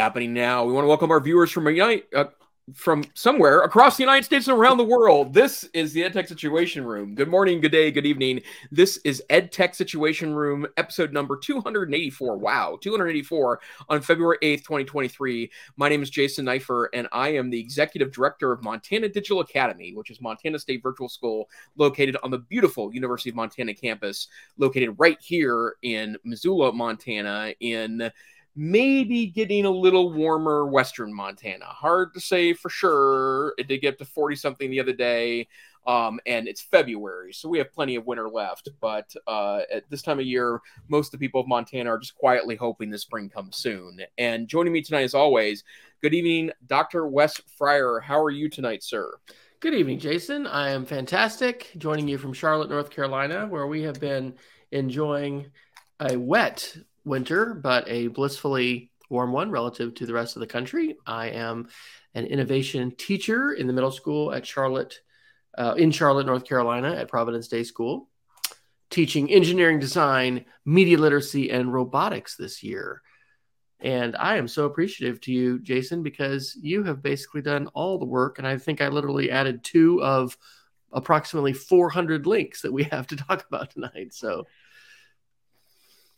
happening now. We want to welcome our viewers from Unite, uh, from somewhere across the United States and around the world. This is the EdTech Situation Room. Good morning, good day, good evening. This is EdTech Situation Room, episode number 284. Wow, 284 on February 8th, 2023. My name is Jason Neiffer, and I am the executive director of Montana Digital Academy, which is Montana State Virtual School located on the beautiful University of Montana campus, located right here in Missoula, Montana, in maybe getting a little warmer western Montana. Hard to say for sure. It did get to 40 something the other day. Um, and it's February, so we have plenty of winter left. But uh, at this time of year, most of the people of Montana are just quietly hoping the spring comes soon. And joining me tonight, as always, good evening, Dr. Wes Fryer. How are you tonight, sir? Good evening, Jason. I am fantastic. Joining you from Charlotte, North Carolina, where we have been enjoying a wet winter, but a blissfully warm one relative to the rest of the country. I am an innovation teacher in the middle school at Charlotte, uh, in Charlotte, North Carolina, at Providence Day School, teaching engineering design, media literacy, and robotics this year. And I am so appreciative to you, Jason, because you have basically done all the work. And I think I literally added two of approximately 400 links that we have to talk about tonight. So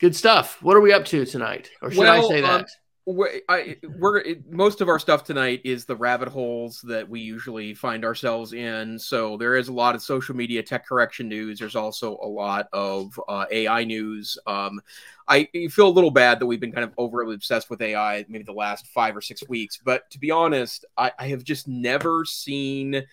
Good stuff. What are we up to tonight? Or should well, I say that? Um, we're, I, we're most of our stuff tonight is the rabbit holes that we usually find ourselves in. So there is a lot of social media tech correction news. There's also a lot of uh, AI news. Um, I feel a little bad that we've been kind of overly obsessed with AI maybe the last five or six weeks. But to be honest, I, I have just never seen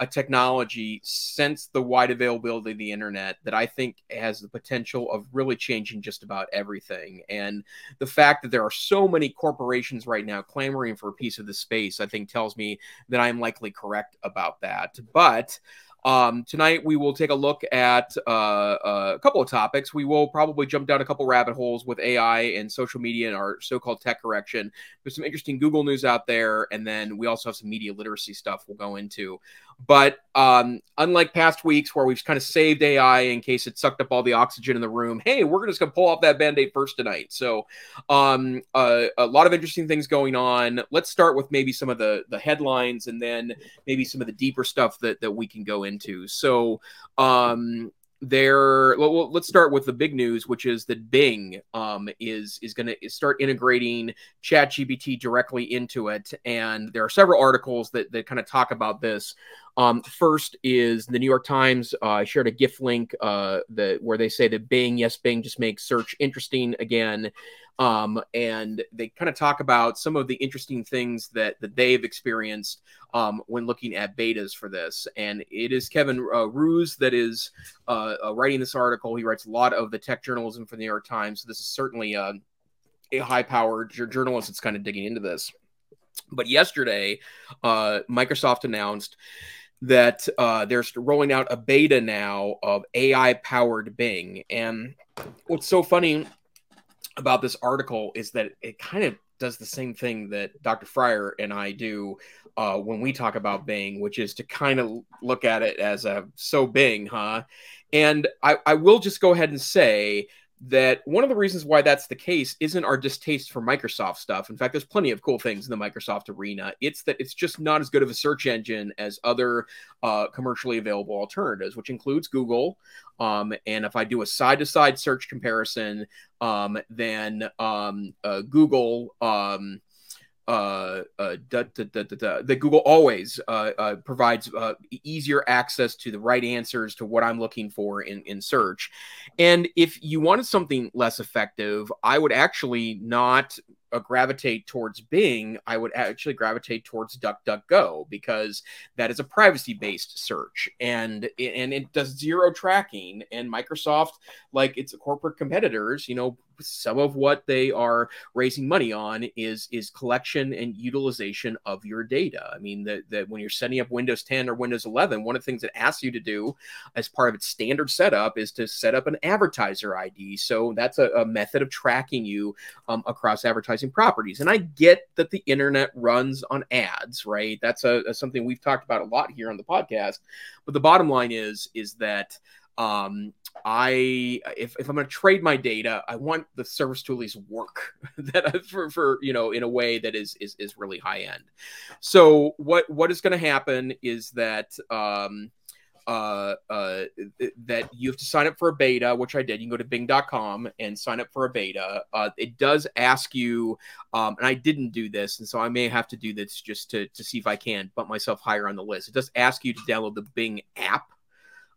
a technology since the wide availability of the internet that I think has the potential of really changing just about everything. And the fact that there are so many corporations right now clamoring for a piece of the space, I think tells me that I'm likely correct about that. But um, tonight, we will take a look at uh, uh, a couple of topics. We will probably jump down a couple rabbit holes with AI and social media and our so called tech correction. There's some interesting Google news out there. And then we also have some media literacy stuff we'll go into. But um, unlike past weeks where we've kind of saved AI in case it sucked up all the oxygen in the room, hey, we're just going to pull off that band aid first tonight. So um, uh, a lot of interesting things going on. Let's start with maybe some of the, the headlines and then maybe some of the deeper stuff that, that we can go into. So um, there well, let's start with the big news which is that bing um, is is going to start integrating chat gpt directly into it and there are several articles that, that kind of talk about this um, first is the New York Times uh, shared a GIF link uh, the, where they say that Bing, yes, Bing just makes search interesting again. Um, and they kind of talk about some of the interesting things that, that they've experienced um, when looking at betas for this. And it is Kevin uh, Roose that is uh, uh, writing this article. He writes a lot of the tech journalism for the New York Times. So this is certainly a, a high powered journalist that's kind of digging into this. But yesterday, uh, Microsoft announced that uh, they're rolling out a beta now of AI powered Bing. And what's so funny about this article is that it kind of does the same thing that Dr. Fryer and I do uh, when we talk about Bing, which is to kind of look at it as a so Bing, huh? And I, I will just go ahead and say that one of the reasons why that's the case isn't our distaste for Microsoft stuff. In fact, there's plenty of cool things in the Microsoft arena. It's that it's just not as good of a search engine as other uh, commercially available alternatives, which includes Google. Um, and if I do a side to side search comparison, um, then um, uh, Google. Um, uh, uh, da, da, da, that Google always uh, uh provides uh, easier access to the right answers to what I'm looking for in, in search. And if you wanted something less effective, I would actually not uh, gravitate towards Bing, I would actually gravitate towards DuckDuckGo because that is a privacy-based search and and it does zero tracking. And Microsoft, like its corporate competitors, you know, some of what they are raising money on is is collection and utilization of your data. I mean, that that when you're setting up Windows 10 or Windows 11, one of the things it asks you to do as part of its standard setup is to set up an advertiser ID. So that's a, a method of tracking you um, across advertising properties. And I get that the internet runs on ads, right? That's a, a something we've talked about a lot here on the podcast. But the bottom line is is that um, I if, if I'm going to trade my data, I want the service to at least work that for, for you know in a way that is is is really high end. So what what is going to happen is that um, uh, uh, that you have to sign up for a beta, which I did. You can go to Bing.com and sign up for a beta. Uh, it does ask you, um, and I didn't do this, and so I may have to do this just to to see if I can bump myself higher on the list. It does ask you to download the Bing app,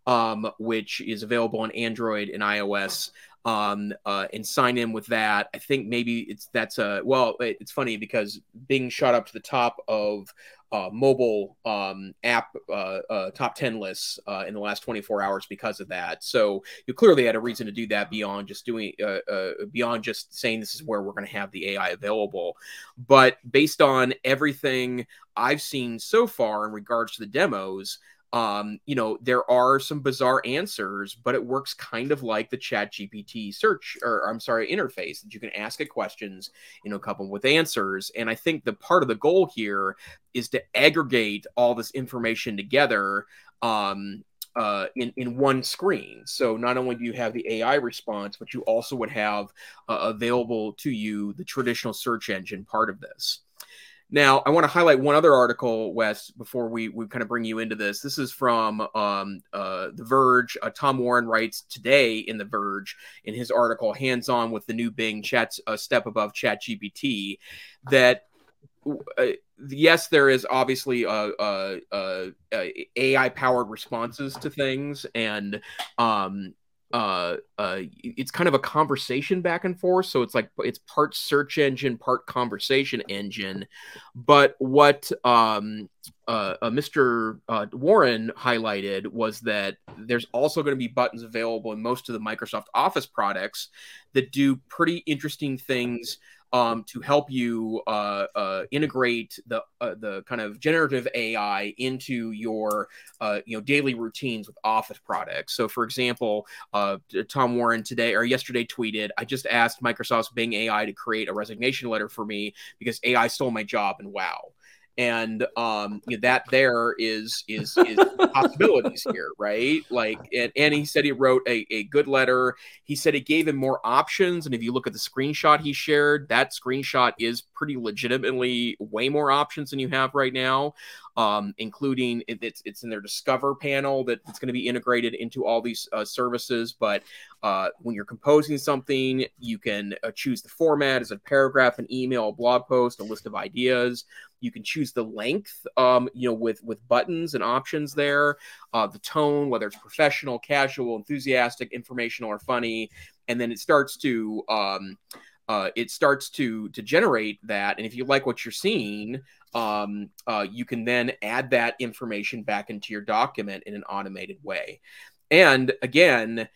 um, which is available on Android and iOS um, uh, and sign in with that. I think maybe it's that's a well. It's funny because Bing shot up to the top of uh, mobile um, app uh, uh, top 10 lists uh, in the last 24 hours because of that. So you clearly had a reason to do that beyond just doing uh, uh, beyond just saying this is where we're going to have the AI available. But based on everything I've seen so far in regards to the demos, um, you know, there are some bizarre answers, but it works kind of like the Chat GPT search, or I'm sorry, interface that you can ask it questions, you know, couple with answers. And I think the part of the goal here is to aggregate all this information together um, uh, in in one screen. So not only do you have the AI response, but you also would have uh, available to you the traditional search engine part of this. Now, I want to highlight one other article, Wes, before we, we kind of bring you into this. This is from um, uh, The Verge. Uh, Tom Warren writes today in The Verge in his article, Hands On with the New Bing Chat's a Step Above Chat GPT, that uh, yes, there is obviously uh, uh, AI powered responses to things, and um, uh, uh, it's kind of a conversation back and forth. So it's like it's part search engine, part conversation engine. But what um, uh, uh, Mr. Uh, Warren highlighted was that there's also going to be buttons available in most of the Microsoft Office products that do pretty interesting things um, to help you uh, uh, integrate the uh, the kind of generative AI into your uh, you know daily routines with Office products. So, for example, uh, Tom Warren today or yesterday tweeted, "I just asked Microsoft's Bing AI to create a resignation letter for me because AI stole my job." And wow and um, you know, that there is is is possibilities here, right? Like, and, and he said he wrote a, a good letter. He said it gave him more options, and if you look at the screenshot he shared, that screenshot is pretty legitimately way more options than you have right now um, including it, it's it's in their Discover panel that it's going to be integrated into all these uh, services. But uh, when you're composing something, you can uh, choose the format as a paragraph, an email, a blog post, a list of ideas. You can choose the length, um, you know, with with buttons and options there, uh, the tone, whether it's professional, casual, enthusiastic, informational, or funny, and then it starts to um, uh, it starts to to generate that. And if you like what you're seeing, um, uh, you can then add that information back into your document in an automated way. And again,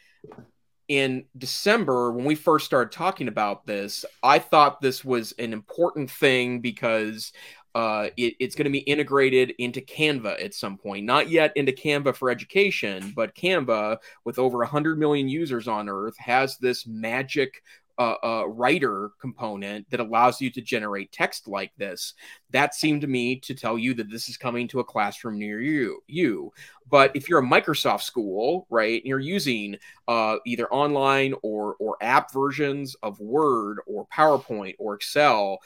in December, when we first started talking about this, I thought this was an important thing because uh, it, it's going to be integrated into Canva at some point. Not yet into Canva for education, but Canva, with over 100 million users on Earth, has this magic uh, writer component that allows you to generate text like this. That seemed to me to tell you that this is coming to a classroom near you. You, but if you're a Microsoft school, right, and you're using uh, either online or or app versions of Word or PowerPoint or Excel,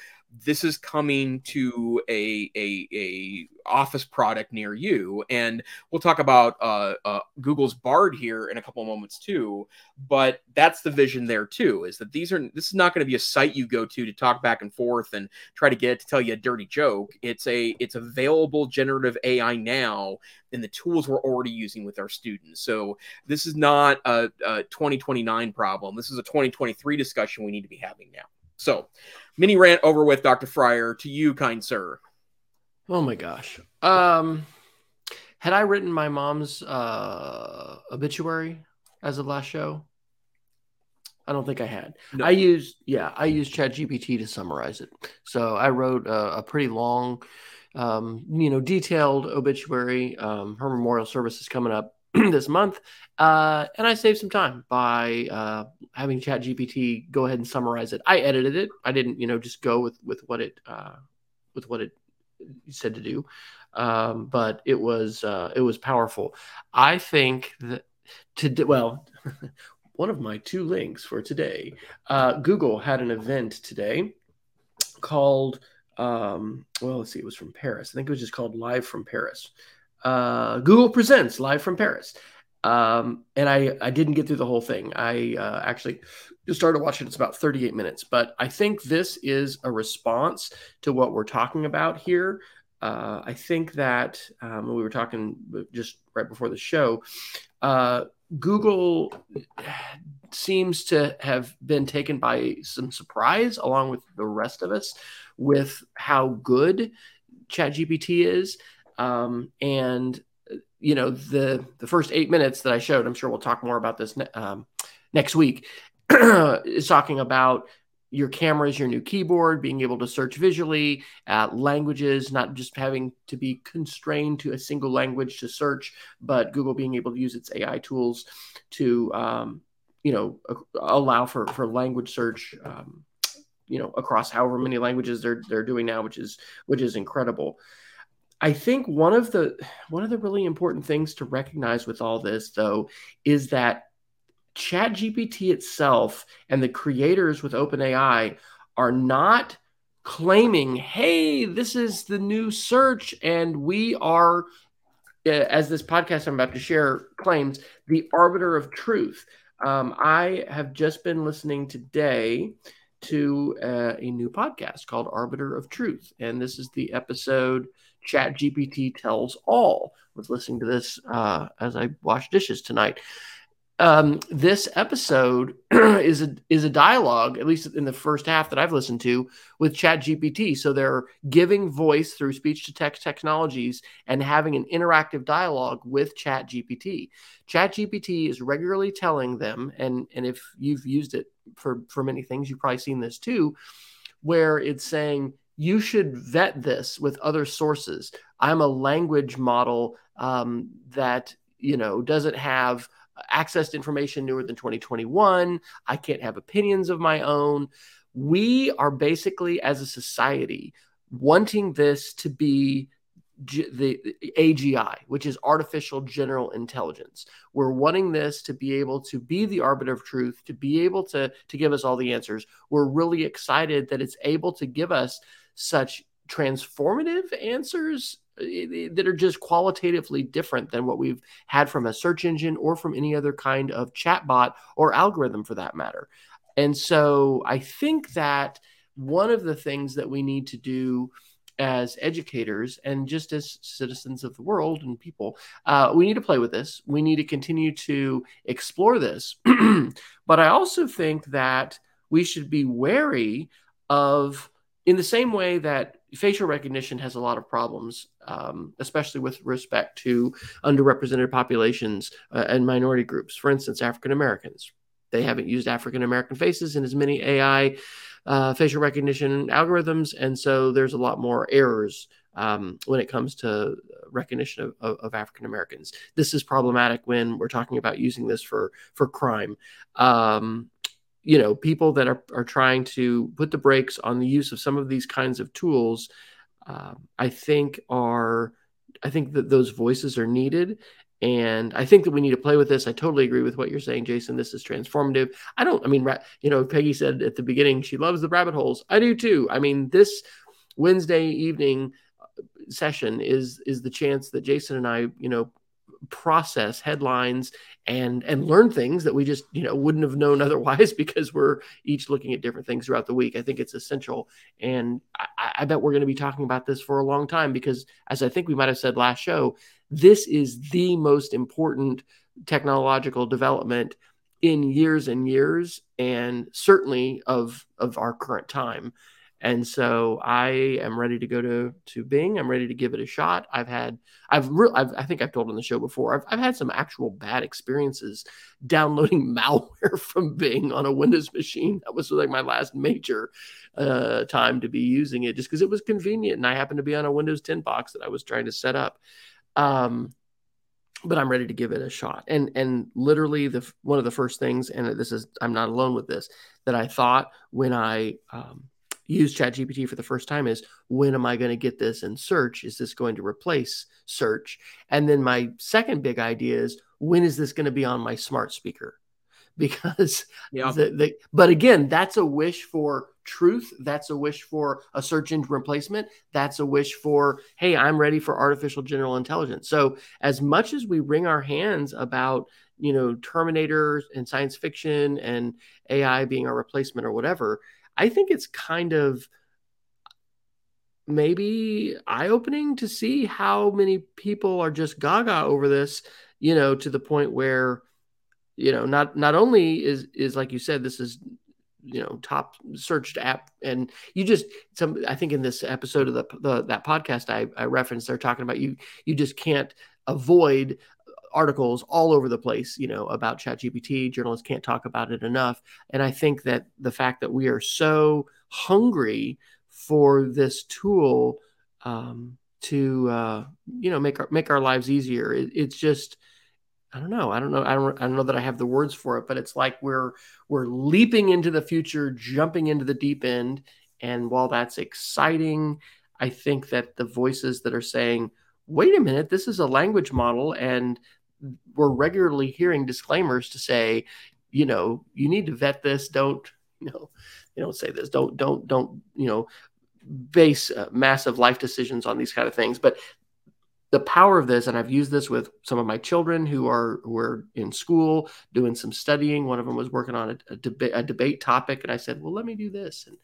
this is coming to a, a, a office product near you. And we'll talk about uh, uh, google's bard here in a couple of moments too but that's the vision there too is that these are this is not going to be a site you go to to talk back and forth and try to get it to tell you a dirty joke. It's a it's available generative ai now in the tools we're already using with our students. So this is not a, a 2029 problem. This is a 2023 discussion we need to be having now so mini rant over with, Dr. Fryer. To you, kind sir. Oh my gosh. Um, had I written my mom's uh, obituary as of last show? I don't think I had. No. I used, yeah, I used ChatGPT to summarize it. So I wrote a, a pretty long, um, you know, detailed obituary. Um, her memorial service is coming up this month, uh, and I saved some time by uh, having ChatGPT go ahead and summarize it. I edited it. I didn't, you know, just go with with what it uh, with what it said to do, um, but it was uh, it was powerful. I think that to well, one of my two links for today. Uh, Google had an event today called um, well, let's see, it was from Paris. I think it was just called Live from Paris. Uh, Google presents Live from Paris. Um, and I, I didn't get through the whole thing. I uh, actually just started watching. It's about 38 minutes, but I think this is a response to what we're talking about here. Uh, I think that um, we were talking just right before the show. Uh, Google seems to have been taken by some surprise, along with the rest of us, with how good ChatGPT is. Um, and you know the the first eight minutes that I showed, I'm sure we'll talk more about this ne- um, next week. is talking about your cameras, your new keyboard, being able to search visually, uh, languages, not just having to be constrained to a single language to search, but Google being able to use its AI tools to, um, you know, allow for for language search, um, you know, across however many languages they're they're doing now, which is which is incredible. I think one of the one of the really important things to recognize with all this, though, is that ChatGPT itself and the creators with OpenAI are not claiming, hey, this is the new search, and we are, uh, as this podcast I'm about to share claims, the arbiter of truth. Um, I have just been listening today to uh, a new podcast called Arbiter of Truth, and this is the episode ChatGPT Tells All. I was listening to this uh, as I wash dishes tonight um, this episode is a is a dialogue, at least in the first half that I've listened to, with Chat GPT. So they're giving voice through speech to text technologies and having an interactive dialogue with Chat GPT. Chat GPT is regularly telling them, and and if you've used it for for many things, you've probably seen this too, where it's saying you should vet this with other sources. I'm a language model um, that you know doesn't have access to information newer than 2021. I can't have opinions of my own. We are basically, as a society, wanting this to be G- the, the AGI, which is artificial general intelligence. We're wanting this to be able to be the arbiter of truth, to be able to to give us all the answers. We're really excited that it's able to give us such transformative answers that are just qualitatively different than what we've had from a search engine or from any other kind of chatbot or algorithm for that matter. And so I think that one of the things that we need to do as educators and just as citizens of the world and people, uh, we need to play with this. We need to continue to explore this. but I also think that we should be wary of, in the same way that facial recognition has a lot of problems, um, especially with respect to underrepresented populations uh, and minority groups. For instance, African Americans. They haven't used African American faces in as many AI uh, facial recognition algorithms, and so there's a lot more errors um, when it comes to recognition of, of, of African Americans. This is problematic when we're talking about using this for for crime. Um, you know people that are, are trying to put the brakes on the use of some of these kinds of tools uh, i think are i think that those voices are needed. And i think that we need to play with this. I totally agree with what you're saying jason. This is transformative. I don't i mean you know peggy said at the beginning she loves the rabbit holes. I do too. I mean this wednesday evening uh, session is is the chance that jason and i you know process headlines and and learn things that we just you know wouldn't have known otherwise because we're each looking at different things throughout the week. I think it's essential. And i, I bet we're going to be talking about this for a long time because as i think we might have said last show this is the most important technological development in years and years and certainly of of our current time and so I am ready to go to to Bing. I'm ready to give it a shot. I've had I've, re- I've I think I've told on the show before. I've I've had some actual bad experiences downloading malware from Bing on a Windows machine. That was like my last major uh, time to be using it, just because it was convenient, and I happened to be on a Windows 10 box that I was trying to set up. Um, but I'm ready to give it a shot. And and literally the one of the first things, and this is I'm not alone with this, that I thought when I um, use ChatGPT for the first time is when am I going to get this in search? Is this going to replace search? And then my second big idea is when is this going to be on my smart speaker? Because Yeah. the, the, but again, that's a wish for truth. That's a wish for a search engine replacement. That's a wish for, hey, I'm ready for artificial general intelligence. So as much as we wring our hands about, you know, Terminators and science fiction and AI being our replacement or whatever, I think it's kind of maybe eye-opening to see how many people are just gaga over this, you know, to the point where, you know, not not only is is like you said, this is you know top searched app and you just some i think in this episode of the, the that podcast I, I referenced they're talking about you you just can't avoid articles all over the place you know about chat gpt journalists can't talk about it enough and i think that the fact that we are so hungry for this tool um, to uh, you know make our make our lives easier it, it's just I don't know. I don't know. I don't. I don't know that I have the words for it, but it's like we're we're leaping into the future, jumping into the deep end. And while that's exciting, I think that the voices that are saying, "Wait a minute, this is a language model," and we're regularly hearing disclaimers to say, you know, you need to vet this. Don't you know? You don't say this. Don't don't don't you know? base uh, massive life decisions on these kind of things but the power of this and i've used this with some of my children who are who are in school doing some studying one of them was working on a, a debate a debate topic and i said well let me do this and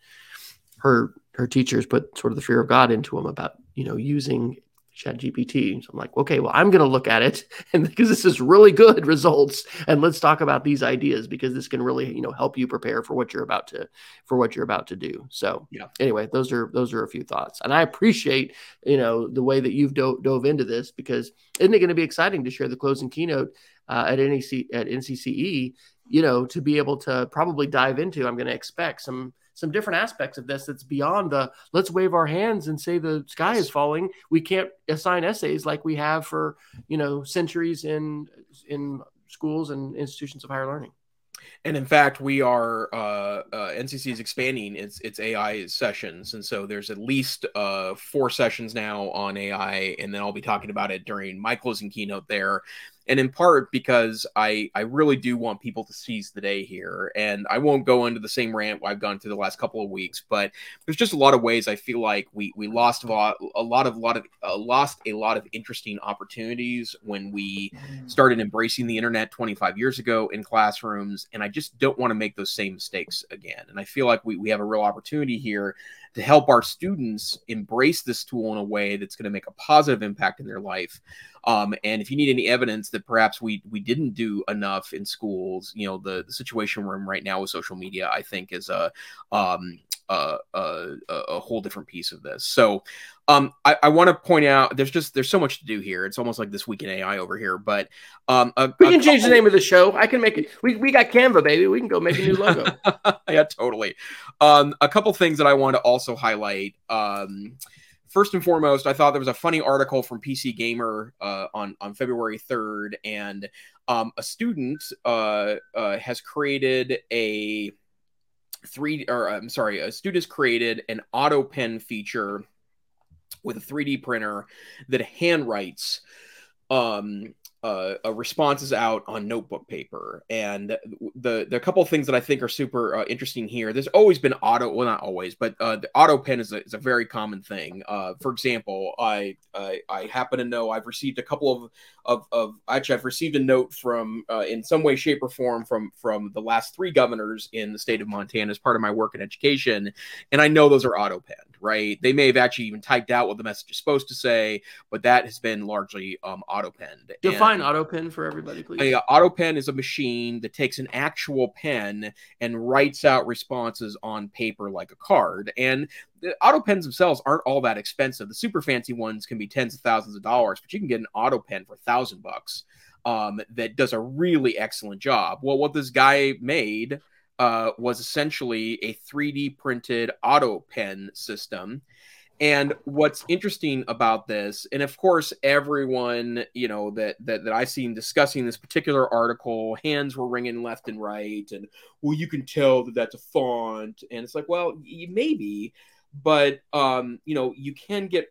her her teachers put sort of the fear of god into them about you know using chat gpt so i'm like okay well i'm going to look at it and because this is really good results and let's talk about these ideas because this can really you know help you prepare for what you're about to for what you're about to do. So Yeah. anyway those are those are a few thoughts. And i appreciate you know the way that you've do- dove into this because isn't it going to be exciting to share the closing keynote uh, at NEC at NCCE you know to be able to probably dive into I'm going to expect some some different aspects of this that's beyond the let's wave our hands and say the sky is falling. We can't assign essays like we have for you know centuries in in schools and institutions of higher learning. And in fact, we are uh, uh, NCC is expanding its its AI sessions, and so there's at least uh, four sessions now on AI, and then I'll be talking about it during my closing keynote there. And in part because I I really do want people to seize the day here, and I won't go into the same rant I've gone through the last couple of weeks, but there's just a lot of ways I feel like we we lost a lot a lot of lot of uh, lost a lot of interesting opportunities when we started embracing the internet 25 years ago in classrooms and i just don't want to make those same mistakes again and i feel like we, we have a real opportunity here to help our students embrace this tool in a way that's going to make a positive impact in their life. Um, and if you need any evidence that perhaps we we didn't do enough in schools you know the, the situation we're in right now with social media i think is a um, a, a, a whole different piece of this so um, I, I want to point out there's just there's so much to do here. It's almost like this week in AI over here. But um, a, we can change the name of the show i can make it we, we got canva baby we can go make a new logo yeah, totally. Um, a couple things that I want to also highlight. Um, first and foremost, I thought there was a funny article from PC Gamer uh, on on February third, and um, a student uh, uh, has created a three or I'm sorry, a student has created an auto pen feature with a 3D printer that handwrites um uh, uh, responses out on notebook paper, and the the couple of things that I think are super uh, interesting here. There's always been auto, well, not always, but uh, the auto pen is a, is a very common thing. Uh, for example, I, I I happen to know I've received a couple of of, of actually I've received a note from uh, in some way, shape, or form from from the last three governors in the state of Montana as part of my work in education, and I know those are auto penned, right? They may have actually even typed out what the message is supposed to say, but that has been largely um, auto penned. define auto pen for everybody please A auto pen is a machine that takes an actual pen and writes out responses on paper like a card. And the auto pens themselves aren't all that expensive. The super fancy ones can be tens of thousands of dollars, but you can get an auto pen for a thousand bucks um, that does a really excellent job. Well, what this guy made uh, was essentially a 3D printed auto pen system. And what's interesting about this, and of course, everyone you know that that that I've seen discussing this particular article, hands were wringing left and right, and well, you can tell that that's a font, and it's like, well, maybe, but um, you know, you can get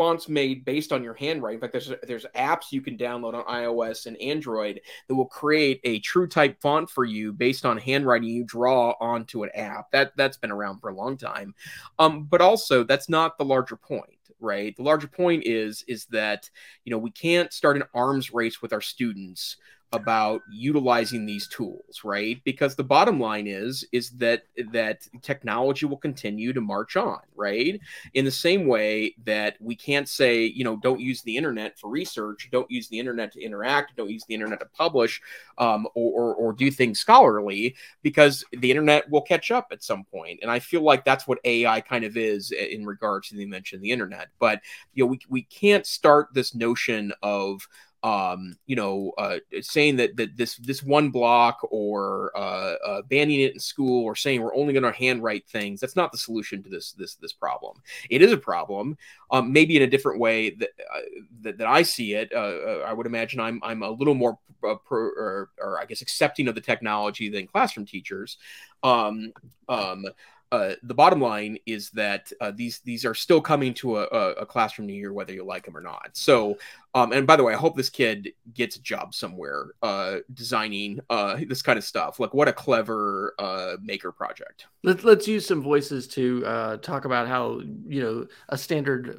fonts made based on your handwriting. In fact, there's there's apps you can download on iOS and Android that will create a true type font for you based on handwriting you draw onto an app. That that's been around for a long time. Um, but also that's not the larger point right the larger point is is that you know we can't start an arms race with our students about utilizing these tools right? Because the bottom line is is that that technology will continue to march on right? In the same way that we can't say you know don't use the internet for research don't use the internet to interact don't use the internet to publish um, or, or, or do things scholarly because the internet will catch up at some point. and i feel like that's what ai kind of is in regards to the invention of the internet. But you know we, we can't start this notion of um, you know, uh, saying that, that this this one block or uh, uh, banning it in school or saying we're only going to handwrite things. That's not the solution to this this this problem. It is a problem, um, maybe in a different way that uh, that, that, I see it. Uh, uh, I would imagine I'm I'm a little more or, or, I guess accepting of the technology than classroom teachers. Um, um, uh, the bottom line is that uh, these these are still coming to a, a, classroom near you, whether you like them or not. So, um, and by the way, I hope this kid gets a job somewhere uh, designing uh, this kind of stuff. Like, what a clever uh, maker project. Let's let's use some voices to talk about how you know a standard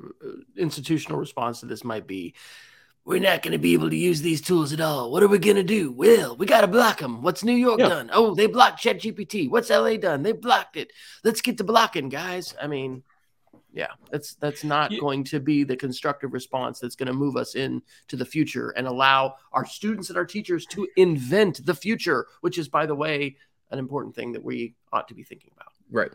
institutional response to this might be we're not going to be able to use these tools at all. What are we going to do? Well, we got to block them. What's New York yeah. done? Oh, they blocked ChatGPT. What's LA done? They blocked it. Let's get to blocking, guys. I mean, yeah, that's that's not yeah. going to be the constructive response that's going to move us into the future and allow our students and our teachers to invent the future, which is, by the way, an important thing that we ought to be thinking about. Right.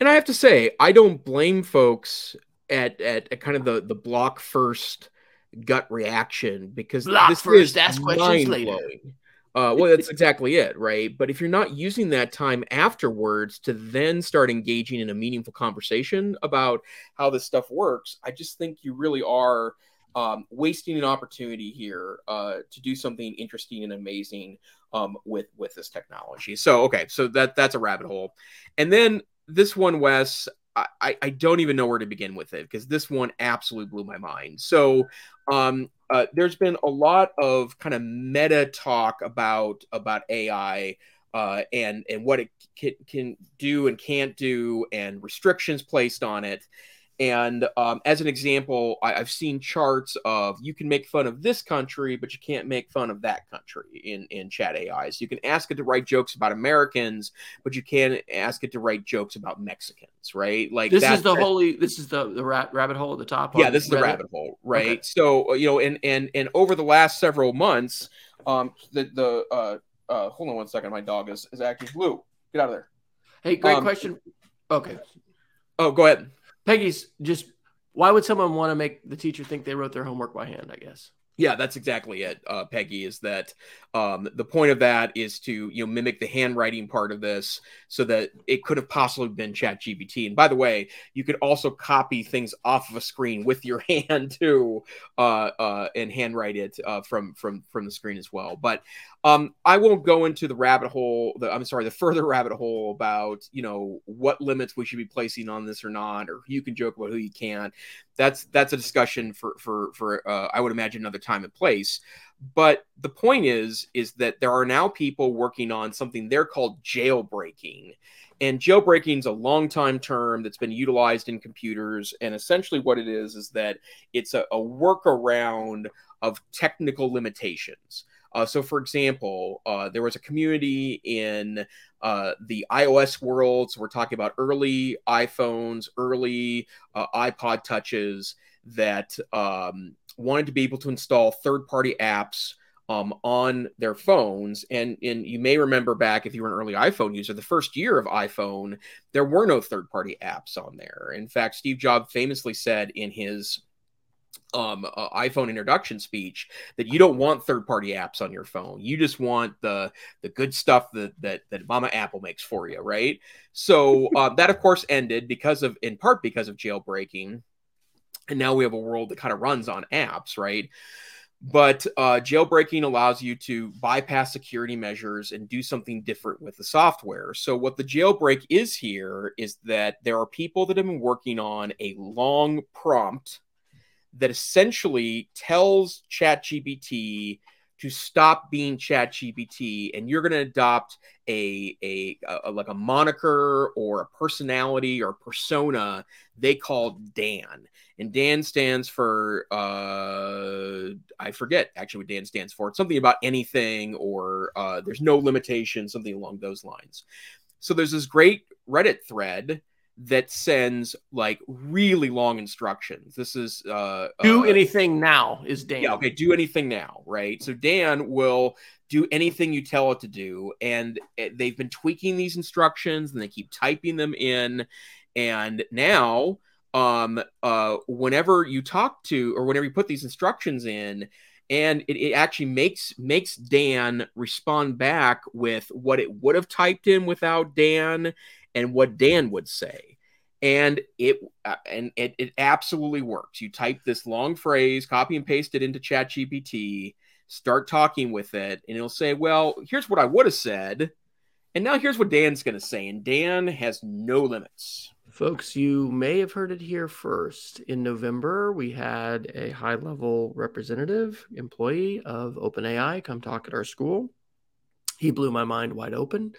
And I have to say, I don't blame folks at at, at kind of the the block first gut reaction because Block this first, is ask questions later. Uh, well, that's exactly it, right? But if you're not using that time afterwards to then start engaging in a meaningful conversation about how this stuff works, I just think you really are um, wasting an opportunity here uh, to do something interesting and amazing um, with with this technology. So, okay, so that that's a rabbit hole, and then this one, Wes, I, I don't even know where to begin with it because this one absolutely blew my mind. So um, uh, there's been a lot of kind of meta talk about about AI uh, and and what it can, can do and can't do and restrictions placed on it. And um, as an example, I, have seen charts of you can make fun of this country, but you can't make fun of that country in, in chat AIs. You can ask it to write jokes about Americans, but you can't ask it to write jokes about Mexicans, right? Like this is the holy, this is the, the rat, rabbit hole at the top. Yeah, this is the rabbit hole, right? Okay. So uh, you know, and and and over the last several months, um, the the uh, uh, hold on one second, my dog is is acting blue. Get out of there. Hey, great um, question. Okay. Oh, go ahead. Peggy's just why would someone want to make the teacher think they wrote their homework by hand? I guess. Yeah, that's exactly it, uh, Peggy. Is that um, the point of that is to you know mimic the handwriting part of this, so that it could have possibly been Chat GPT. And by the way, you could also copy things off of a screen with your hand too, uh, uh, and handwrite it uh, from from from the screen as well. But um, I won't go into the rabbit hole. The, I'm sorry, the further rabbit hole about you know what limits we should be placing on this or not, or you can joke about who you can't. That's that's a discussion for for for uh, I would imagine another time and place. But the point is is that there are now people working on something they're called jailbreaking. And jailbreaking is a long time term that's been utilized in computers. And essentially, what it is is that it's a, a workaround of technical limitations. Uh, so, for example, uh, there was a community in uh, the iOS world. So, we're talking about early iPhones, early uh, iPod touches that um, wanted to be able to install third party apps. Um, on their phones. And, and you may remember back if you were an early iPhone user, the first year of iPhone, there were no third party apps on there. In fact, Steve Jobs famously said in his um, uh, iPhone introduction speech that you don't want third party apps on your phone. You just want the the good stuff that that that Mama Apple makes for you, right? So uh, that of course ended because of in part because of jailbreaking, and now we have a world that kind of runs on apps, right? But uh, jailbreaking allows you to bypass security measures and do something different with the software. So, what the jailbreak is here is that there are people that have been working on a long prompt that essentially tells ChatGPT to stop being ChatGPT, and you're going to adopt a, a, a like a moniker or a personality or persona they call Dan, and Dan stands for uh, I forget actually what Dan stands for. It's something about anything or uh, there's no limitation, something along those lines. So there's this great Reddit thread that sends like really long instructions. This is uh do uh, anything now is Dan. Yeah, okay, do anything now, right? So Dan will do anything you tell it to do and they've been tweaking these instructions and they keep typing them in and now um uh whenever you talk to or whenever you put these instructions in and it, it actually makes makes Dan respond back with what it would have typed in without Dan and what Dan would say. And it uh, and it, it absolutely works. You type this long phrase, copy and paste it into ChatGPT, start talking with it, and it'll say, "Well, here's what I would have said, and now here's what Dan's going to say." And Dan has no limits. Folks, you may have heard it here first. In November, we had a high level representative employee of OpenAI come talk at our school. He blew my mind wide open.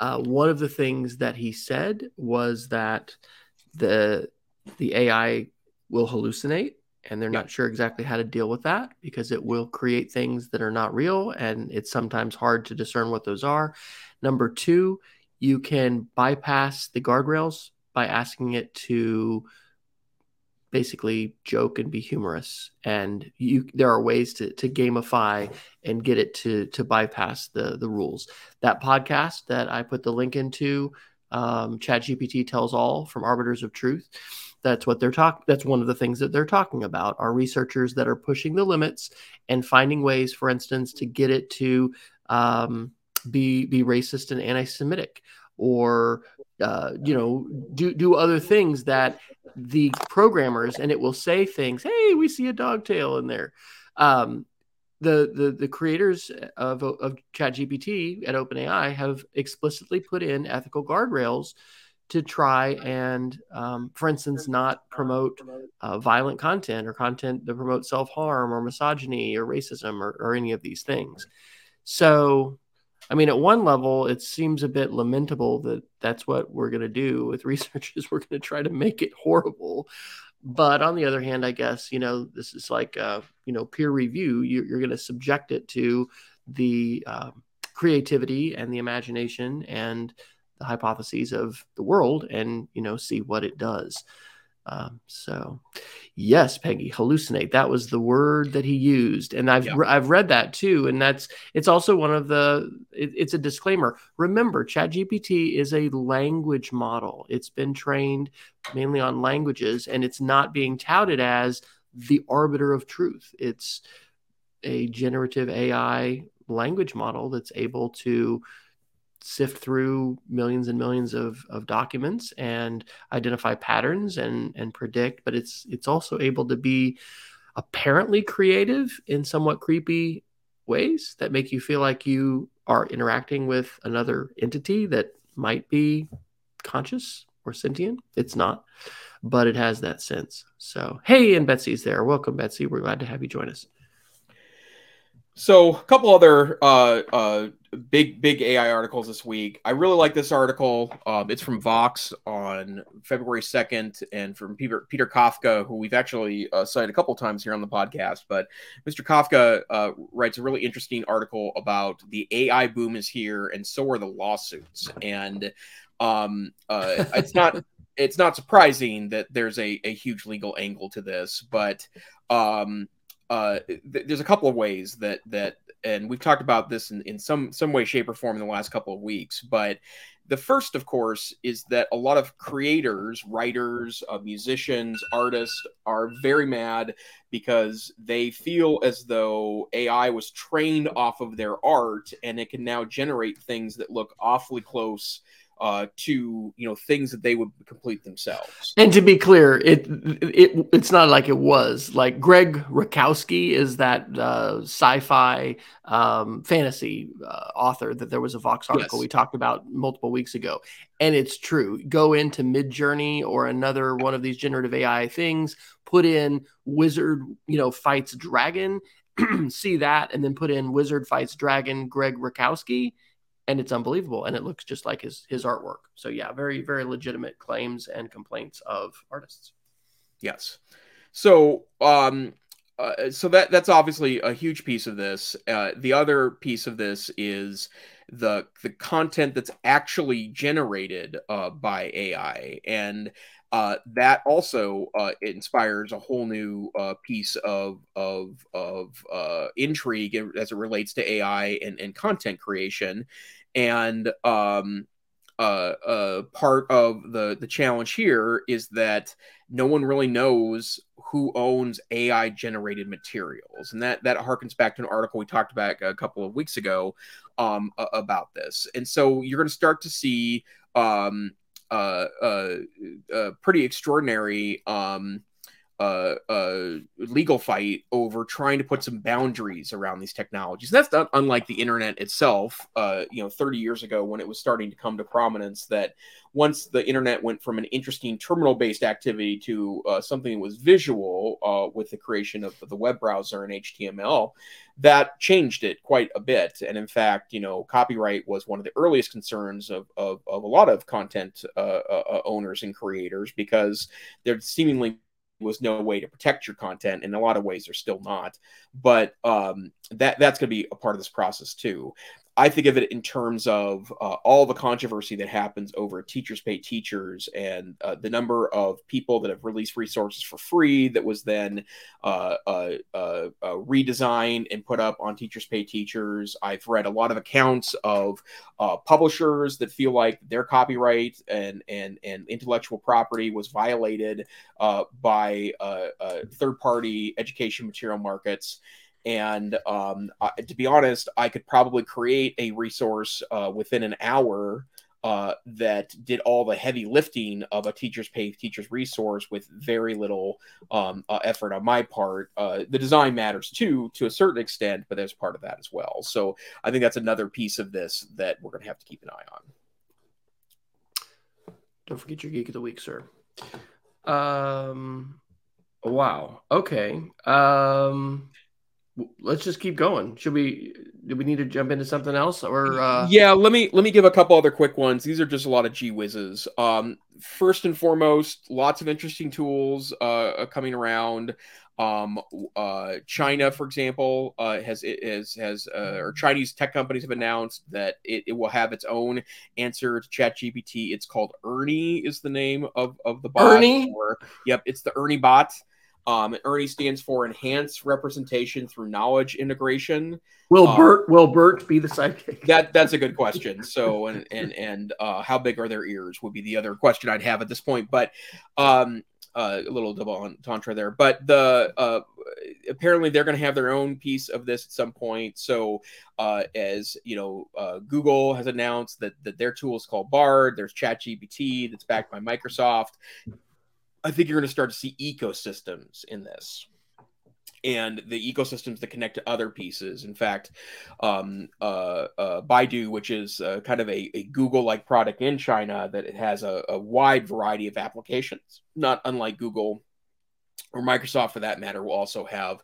Uh, one of the things that he said was that the the AI will hallucinate, and they're not sure exactly how to deal with that because it will create things that are not real, and it's sometimes hard to discern what those are. Number two, you can bypass the guardrails by asking it to basically joke and be humorous. And you there are ways to to gamify and get it to to bypass the the rules. That podcast that i put the link into um chat gpt tells all from arbiters of truth. That's what they're talking that's one of the things that they're talking about are researchers that are pushing the limits and finding ways for instance to get it to um, be be racist and anti-semitic or uh, you know do do other things that the programmers and it will say things hey we see a dog tail in there um, the, the the creators of of ChatGPT at OpenAI have explicitly put in ethical guardrails to try and, um, for instance, not promote uh, violent content or content that promotes self harm or misogyny or racism or, or any of these things. So I mean, at one level, it seems a bit lamentable that that's what we're going to do with researchers. We're going to try to make it horrible. But on the other hand, I guess, you know, this is like, uh, you know, peer review. You, are going to subject it to the uh, creativity and the imagination and the hypotheses of the world and, you know, see what it does. Um, so, yes, Peggy, hallucinate. That was the word that he used, and I've yeah. re- I've read that too, and that's it's also one of the. It, it's a disclaimer. Remember, ChatGPT is a language model. It's been trained mainly on languages, and it's not being touted as the arbiter of truth. It's a generative AI language model that's able to sift through millions and millions of, of documents and identify patterns and and predict but it's it's also able to be apparently creative in somewhat creepy ways that make you feel like you are interacting with another entity that might be conscious or sentient. It's not but it has that sense. So hey and betsy's there. Welcome betsy. We're glad to have you join us so, a couple other uh, uh, big big AI articles this week. I really like this article. Um, it's from Vox on February second, and from Peter Peter Kafka, who we've actually uh, cited a couple times here on the podcast. But Mr. Kafka uh, writes a really interesting article about the AI boom is here, and so are the lawsuits. And um, uh, it's not it's not surprising that there's a, a huge legal angle to this, but um, uh, th- there's a couple of ways that that and we've talked about this in, in some some way shape or form in the last couple of weeks but the first of course is that a lot of creators writers uh, musicians artists are very mad because they feel as though ai was trained off of their art and it can now generate things that look awfully close uh, to you know things that they would complete themselves. And to be clear, it it it's not like it was like Greg Rutkowski is that uh, sci-fi um, fantasy uh, author that there was a Vox article yes. we talked about multiple weeks ago, and it's true. Go into Midjourney or another one of these generative AI things, put in wizard, you know, fights dragon, see that, and then put in wizard fights dragon Greg Rutkowski and it's unbelievable and it looks just like his his artwork. So yeah very very legitimate claims and complaints of artists. Yes. So um uh, so that that's obviously a huge piece of this. Uh, the other piece of this is the the content that's actually generated uh, by ai and uh, that also uh, inspires a whole new uh, piece of of of uh, intrigue as it relates to AI and, and content creation and um, uh, uh, part of the the challenge here is that no one really knows who owns AI generated materials, and that that harkens back to an article we talked about a couple of weeks ago um, about this. And so you're going to start to see um, uh, uh, uh, pretty extraordinary um, uh, uh, legal fight over trying to put some boundaries around these technologies. That's not unlike the internet itself. Uh, you know, 30 years ago when it was starting to come to prominence, that once the internet went from an interesting terminal-based activity to uh, something that was visual uh, with the creation of the web browser and HTML, that changed it quite a bit. And in fact, you know, copyright was one of the earliest concerns of of, of a lot of content uh, uh, owners and creators because they're seemingly was no way to protect your content. In a lot of ways, they're still not. But um, that that's going to be a part of this process too. I think of it in terms of uh, all the controversy that happens over teachers pay teachers and uh, the number of people that have released resources for free that was then uh, uh, uh, uh redesigned and put up on teachers pay teachers. I've read a lot of accounts of publishers that feel like their copyright and and and intellectual property was violated by third party education material markets. And um, to be honest, I could probably create a resource uh, within an hour uh, that did all the heavy lifting of a teacher's pay teacher's resource with very little um, uh, effort on my part. Uh, the design matters too, to a certain extent, but there's part of that as well. So I think that's another piece of this that we're going to have to keep an eye on. Don't forget your geek of the week, sir. Um, wow. Okay. Um, let's just keep going. Should we? Do we need to jump into something else, or uh... yeah? Let me let me give a couple other quick ones. These are just a lot of gee whizzes. Um, first and foremost, lots of interesting tools uh, coming around. Um, uh, China, for example, uh, has has has uh, or Chinese tech companies have announced that it, it will have its own answer to ChatGPT. It's called Ernie, is the name of of the bot. Ernie. Or, yep, it's the Ernie bot. Um, Ernie stands for Enhanced Representation Through Knowledge Integration. Will um, Bert will Bert be the sidekick? That that's a good question. So and and and uh, how big are their ears would be the other question I'd have at this point. But um, uh, a little double entendre there. But the uh, apparently they're going to have their own piece of this at some point. So uh, as you know, uh, Google has announced that that their tool is called Bard. There's ChatGPT that's backed by Microsoft. I think you're going to start to see ecosystems in this and the ecosystems that connect to other pieces. In fact, um, uh, uh, Baidu, which is uh, kind of a, a Google like product in China, that it has a, a, wide variety of applications, not unlike Google or Microsoft for that matter, will also have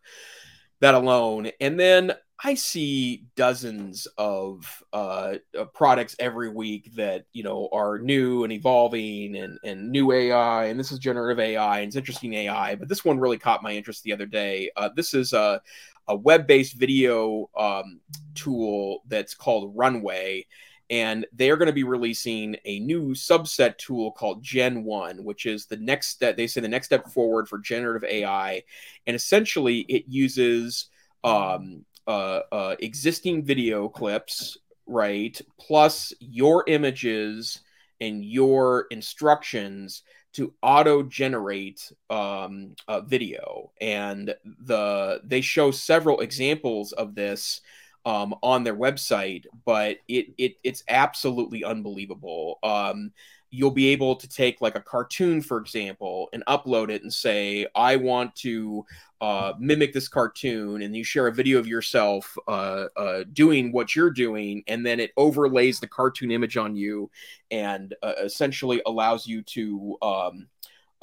that alone. And then I see dozens of uh, uh, products every week that you know are new and evolving, and and new AI, and this is generative AI, and it's interesting AI. But this one really caught my interest the other day. Uh, this is a a web-based video um, tool that's called Runway, and they're going to be releasing a new subset tool called Gen One, which is the next step. They say the next step forward for generative AI, and essentially it uses um, uh, uh, existing video clips, right, plus your images and your instructions to auto generate um, a video and the they show several examples of this um, on their website, but it, it it's absolutely unbelievable. Um, you'll be able to take like a cartoon, for example, and upload it and say, I want to uh, mimic this cartoon, and you share a video of yourself uh, uh, doing what you're doing, and then it overlays the cartoon image on you and uh, essentially allows you to. Um,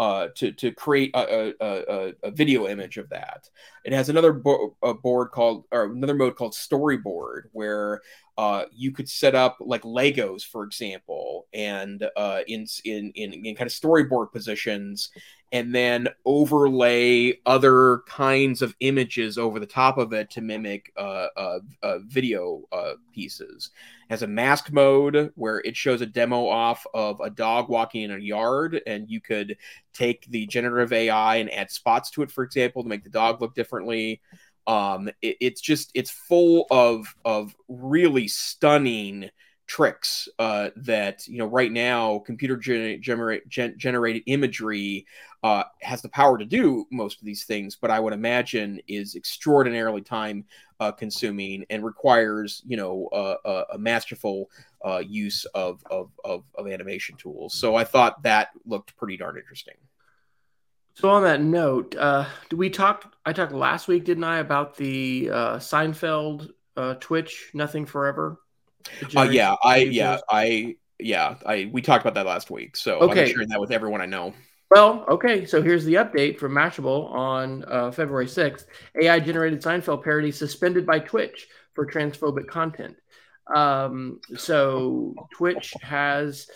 uh, to to create a, a, a, video image of that. It has another bo- board called or another mode called Storyboard, where uh, you could set up like Legos, for example, and uh, in, in in in kind of storyboard positions, and then overlay other kinds of images over the top of it to mimic uh, uh, uh video uh, pieces. It has a mask mode where it shows a demo off of a dog walking in a yard, and you could take the generative AI and add spots to it, for example, to make the dog look differently um it, it's just it's full of of really stunning tricks uh, that you know right now computer generate gen- generated imagery uh, has the power to do most of these things but i would imagine is extraordinarily time uh, consuming and requires you know a, a masterful uh, use of, of, of of animation tools so i thought that looked pretty darn interesting so on that note, uh, did we talk? I talked last week, didn't I, about the uh, Seinfeld uh, Twitch Nothing Forever? Uh, yeah, I yeah I yeah I we talked about that last week, so okay. I'm sharing that with everyone I know. Well, okay, so here's the update from Mashable on uh, February 6th. AI generated Seinfeld parody suspended by Twitch for transphobic content. Um, so Twitch has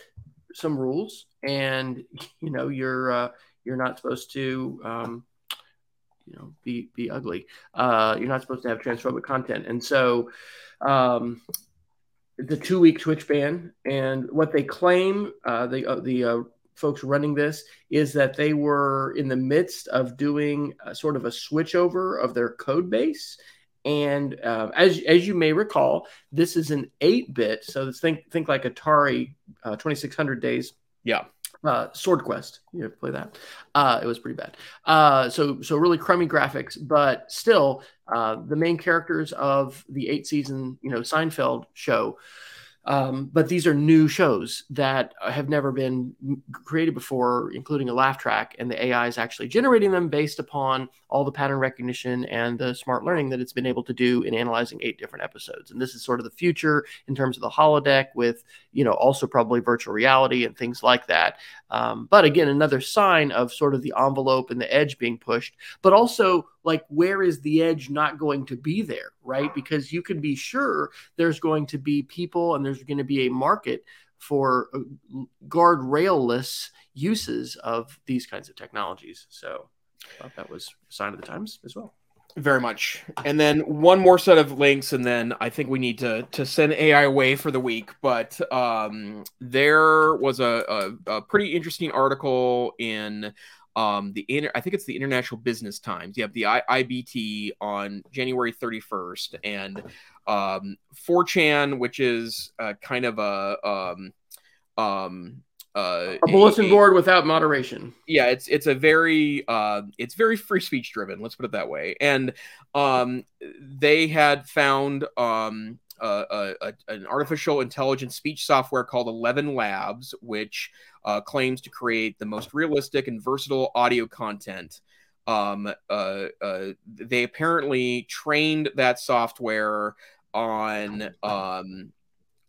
some rules, and you know you're uh, you're not supposed to, um, you know, be be ugly. Uh, you're not supposed to have transphobic content, and so um, a two week Twitch ban. And what they claim, uh, the uh, the uh, folks running this, is that they were in the midst of doing a, sort of a switchover of their code base. And uh, as as you may recall, this is an eight bit, so think think like Atari uh, 2600 days. Yeah uh, Sword Quest. You have to play that. Uh, it was pretty bad. Uh, so so really crummy graphics, but still uh, the main characters of the eight season you know Seinfeld show um, but these are new shows that have never been created before, including a laugh track, and the AI is actually generating them based upon all the pattern recognition and the smart learning that it's been able to do in analyzing eight different episodes. And this is sort of the future in terms of the holodeck, with you know also probably virtual reality and things like that. Um, but again, another sign of sort of the envelope and the edge being pushed, but also like where is the edge not going to be there, right? Because you can be sure there's going to be people and there's going to be a market for uh, guardrailless uses of these kinds of technologies. So I thought that was a sign of the times as well. Very much. And then one more set of links, and then I think we need to to send AI away for the week. But um, there was a, a, a pretty interesting article in um, the inter- I think it's the International Business Times. You have the I- IBT on January 31st, and um, 4chan, which is uh, kind of a um, um, uh, a bulletin a, board without moderation. Yeah, it's it's a very uh, it's very free speech driven. Let's put it that way. And um, they had found um, a, a, an artificial intelligence speech software called Eleven Labs, which uh, claims to create the most realistic and versatile audio content. Um, uh, uh, they apparently trained that software on um,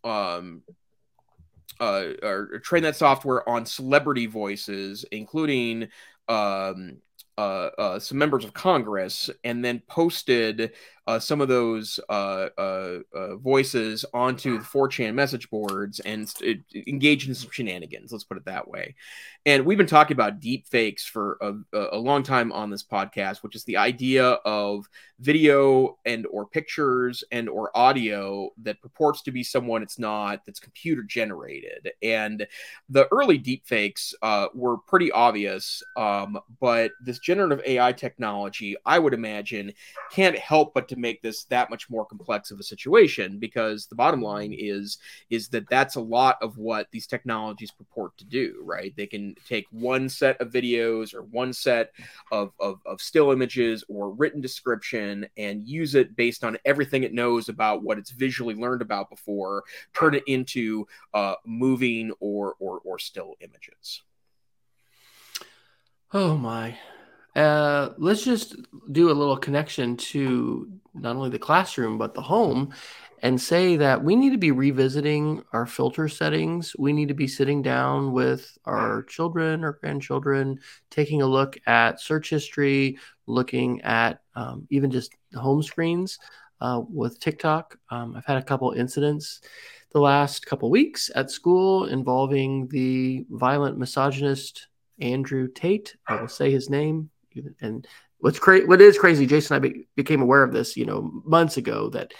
um, uh, or train that software on celebrity voices, including um, uh, uh, some members of Congress, and then posted uh, some of those uh, uh, uh, voices onto the 4chan message boards and st- engage in some shenanigans. Let's put it that way. And we've been talking about deep fakes for a, a long time on this podcast, which is the idea of video and or pictures and or audio that purports to be someone it's not that's computer generated and the early deep fakes uh, were pretty obvious um, but this generative ai technology i would imagine can't help but to make this that much more complex of a situation because the bottom line is is that that's a lot of what these technologies purport to do right they can take one set of videos or one set of, of, of still images or written description and use it based on everything it knows about what it's visually learned about before turn it into uh, moving or, or or still images Oh my. Uh, let's just do a little connection to not only the classroom but the home and say that we need to be revisiting our filter settings. We need to be sitting down with our children or grandchildren, taking a look at search history, looking at um, even just home screens uh, with TikTok. Um, I've had a couple incidents the last couple weeks at school involving the violent misogynist Andrew Tate. I will say his name. And what's crazy, what is crazy, Jason, I be- became aware of this, you know, months ago that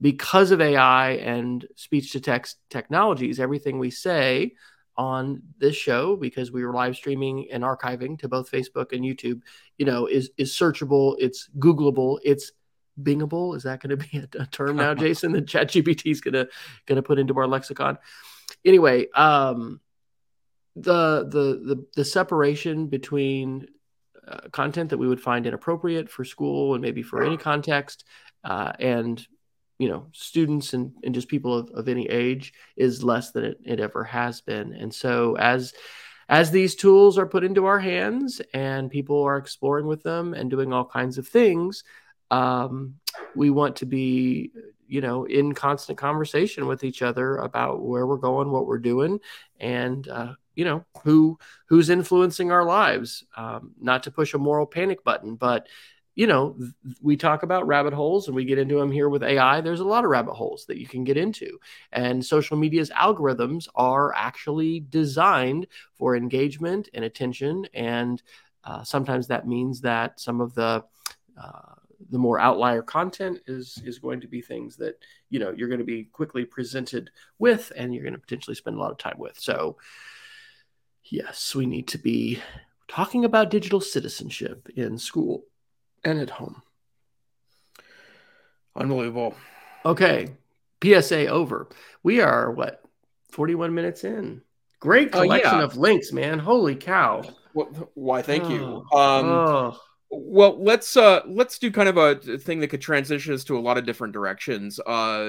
because of AI and speech to text technologies, everything we say on this show, because we were live streaming and archiving to both Facebook and YouTube, you know, is is searchable, it's Googleable, it's Bingable. Is that going to be a, a term now, Jason? that ChatGPT is going to going to put into our lexicon. Anyway, um, the the the, the separation between uh, content that we would find inappropriate for school and maybe for any context uh, and you know students and, and just people of, of any age is less than it, it ever has been. And so as as these tools are put into our hands and people are exploring with them and doing all kinds of things um, we want to be you know in constant conversation with each other about where we're going what we're doing and uh, you know who who's influencing our lives. Um, not to push a moral panic button but you know we talk about rabbit holes and we get into them here with ai there's a lot of rabbit holes that you can get into and social media's algorithms are actually designed for engagement and attention and uh, sometimes that means that some of the uh, the more outlier content is is going to be things that you know you're going to be quickly presented with and you're going to potentially spend a lot of time with so yes, we need to be talking about digital citizenship in school and at home. Unbelievable. Okay. PSA over. We are what 41 minutes in. Great collection uh, yeah. of links, man. Holy cow. Well, why thank oh. you. Um oh. Well, let's uh let's do kind of a thing that could transition us to a lot of different directions. Uh,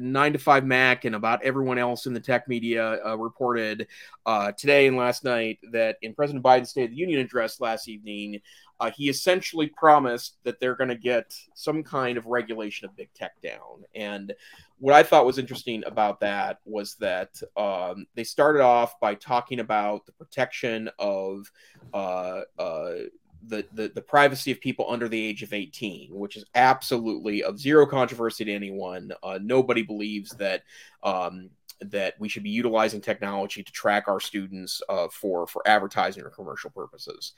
nine to five Mac and about everyone else in the tech media uh, reported uh, today and last night that in President Biden's State of the Union address last evening, uh, he essentially promised that they're going to get some kind of regulation of big tech down. And what I thought was interesting about that was that um, they started off by talking about the protection of uh, uh, the, the, the privacy of people under the age of 18, which is absolutely of zero controversy to anyone. Uh, nobody believes that um, that we should be utilizing technology to track our students uh, for for advertising or commercial purposes.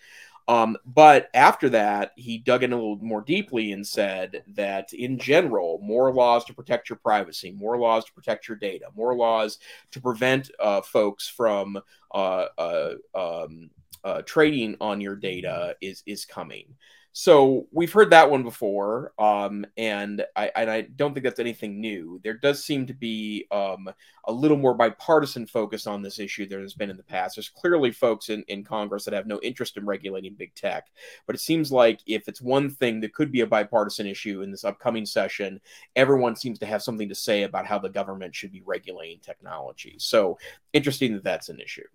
Um, but after that, he dug in a little more deeply and said that in general, more laws to protect your privacy, more laws to protect your data, more laws to prevent uh, folks from uh, uh um, uh, trading on your data is is coming. So we've heard that one before, um, and I and I don't think that's anything new. There does seem to be um, a little more bipartisan focus on this issue than there's been in the past. There's clearly folks in, in Congress that have no interest in regulating big tech, but it seems like if it's one thing that could be a bipartisan issue in this upcoming session, everyone seems to have something to say about how the government should be regulating technology. So interesting that that's an issue.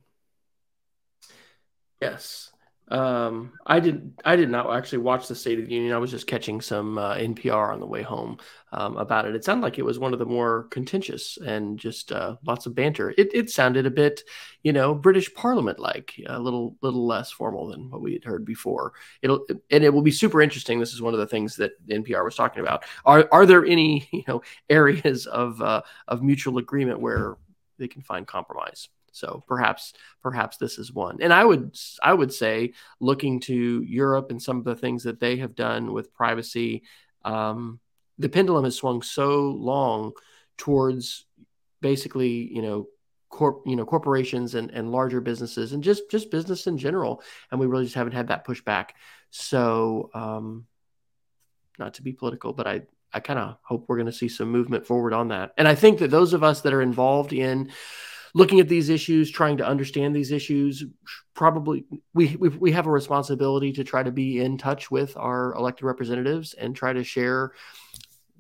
Yes. Um, I did. I did not actually watch the State of the Union. I was just catching some uh, NPR on the way home um, about it. It sounded like it was one of the more contentious and just uh, lots of banter. It, it sounded a bit, you know, British Parliament like, a little little less formal than what we had heard before. It'll and it will be super interesting. This is one of the things that NPR was talking about. Are are there any you know areas of uh, of mutual agreement where they can find compromise? So perhaps perhaps this is one. And I would I would say looking to Europe and some of the things that they have done with privacy, um, the pendulum has swung so long towards basically you know corp you know corporations and, and larger businesses and just just business in general and we really just haven't had that pushback so um not to be political, but I I kind of hope we're going to see some movement forward on that. And I think that those of us that are involved in looking at these issues, trying to understand these issues, probably we, we, we have a responsibility to try to be in touch with our elected representatives and try to share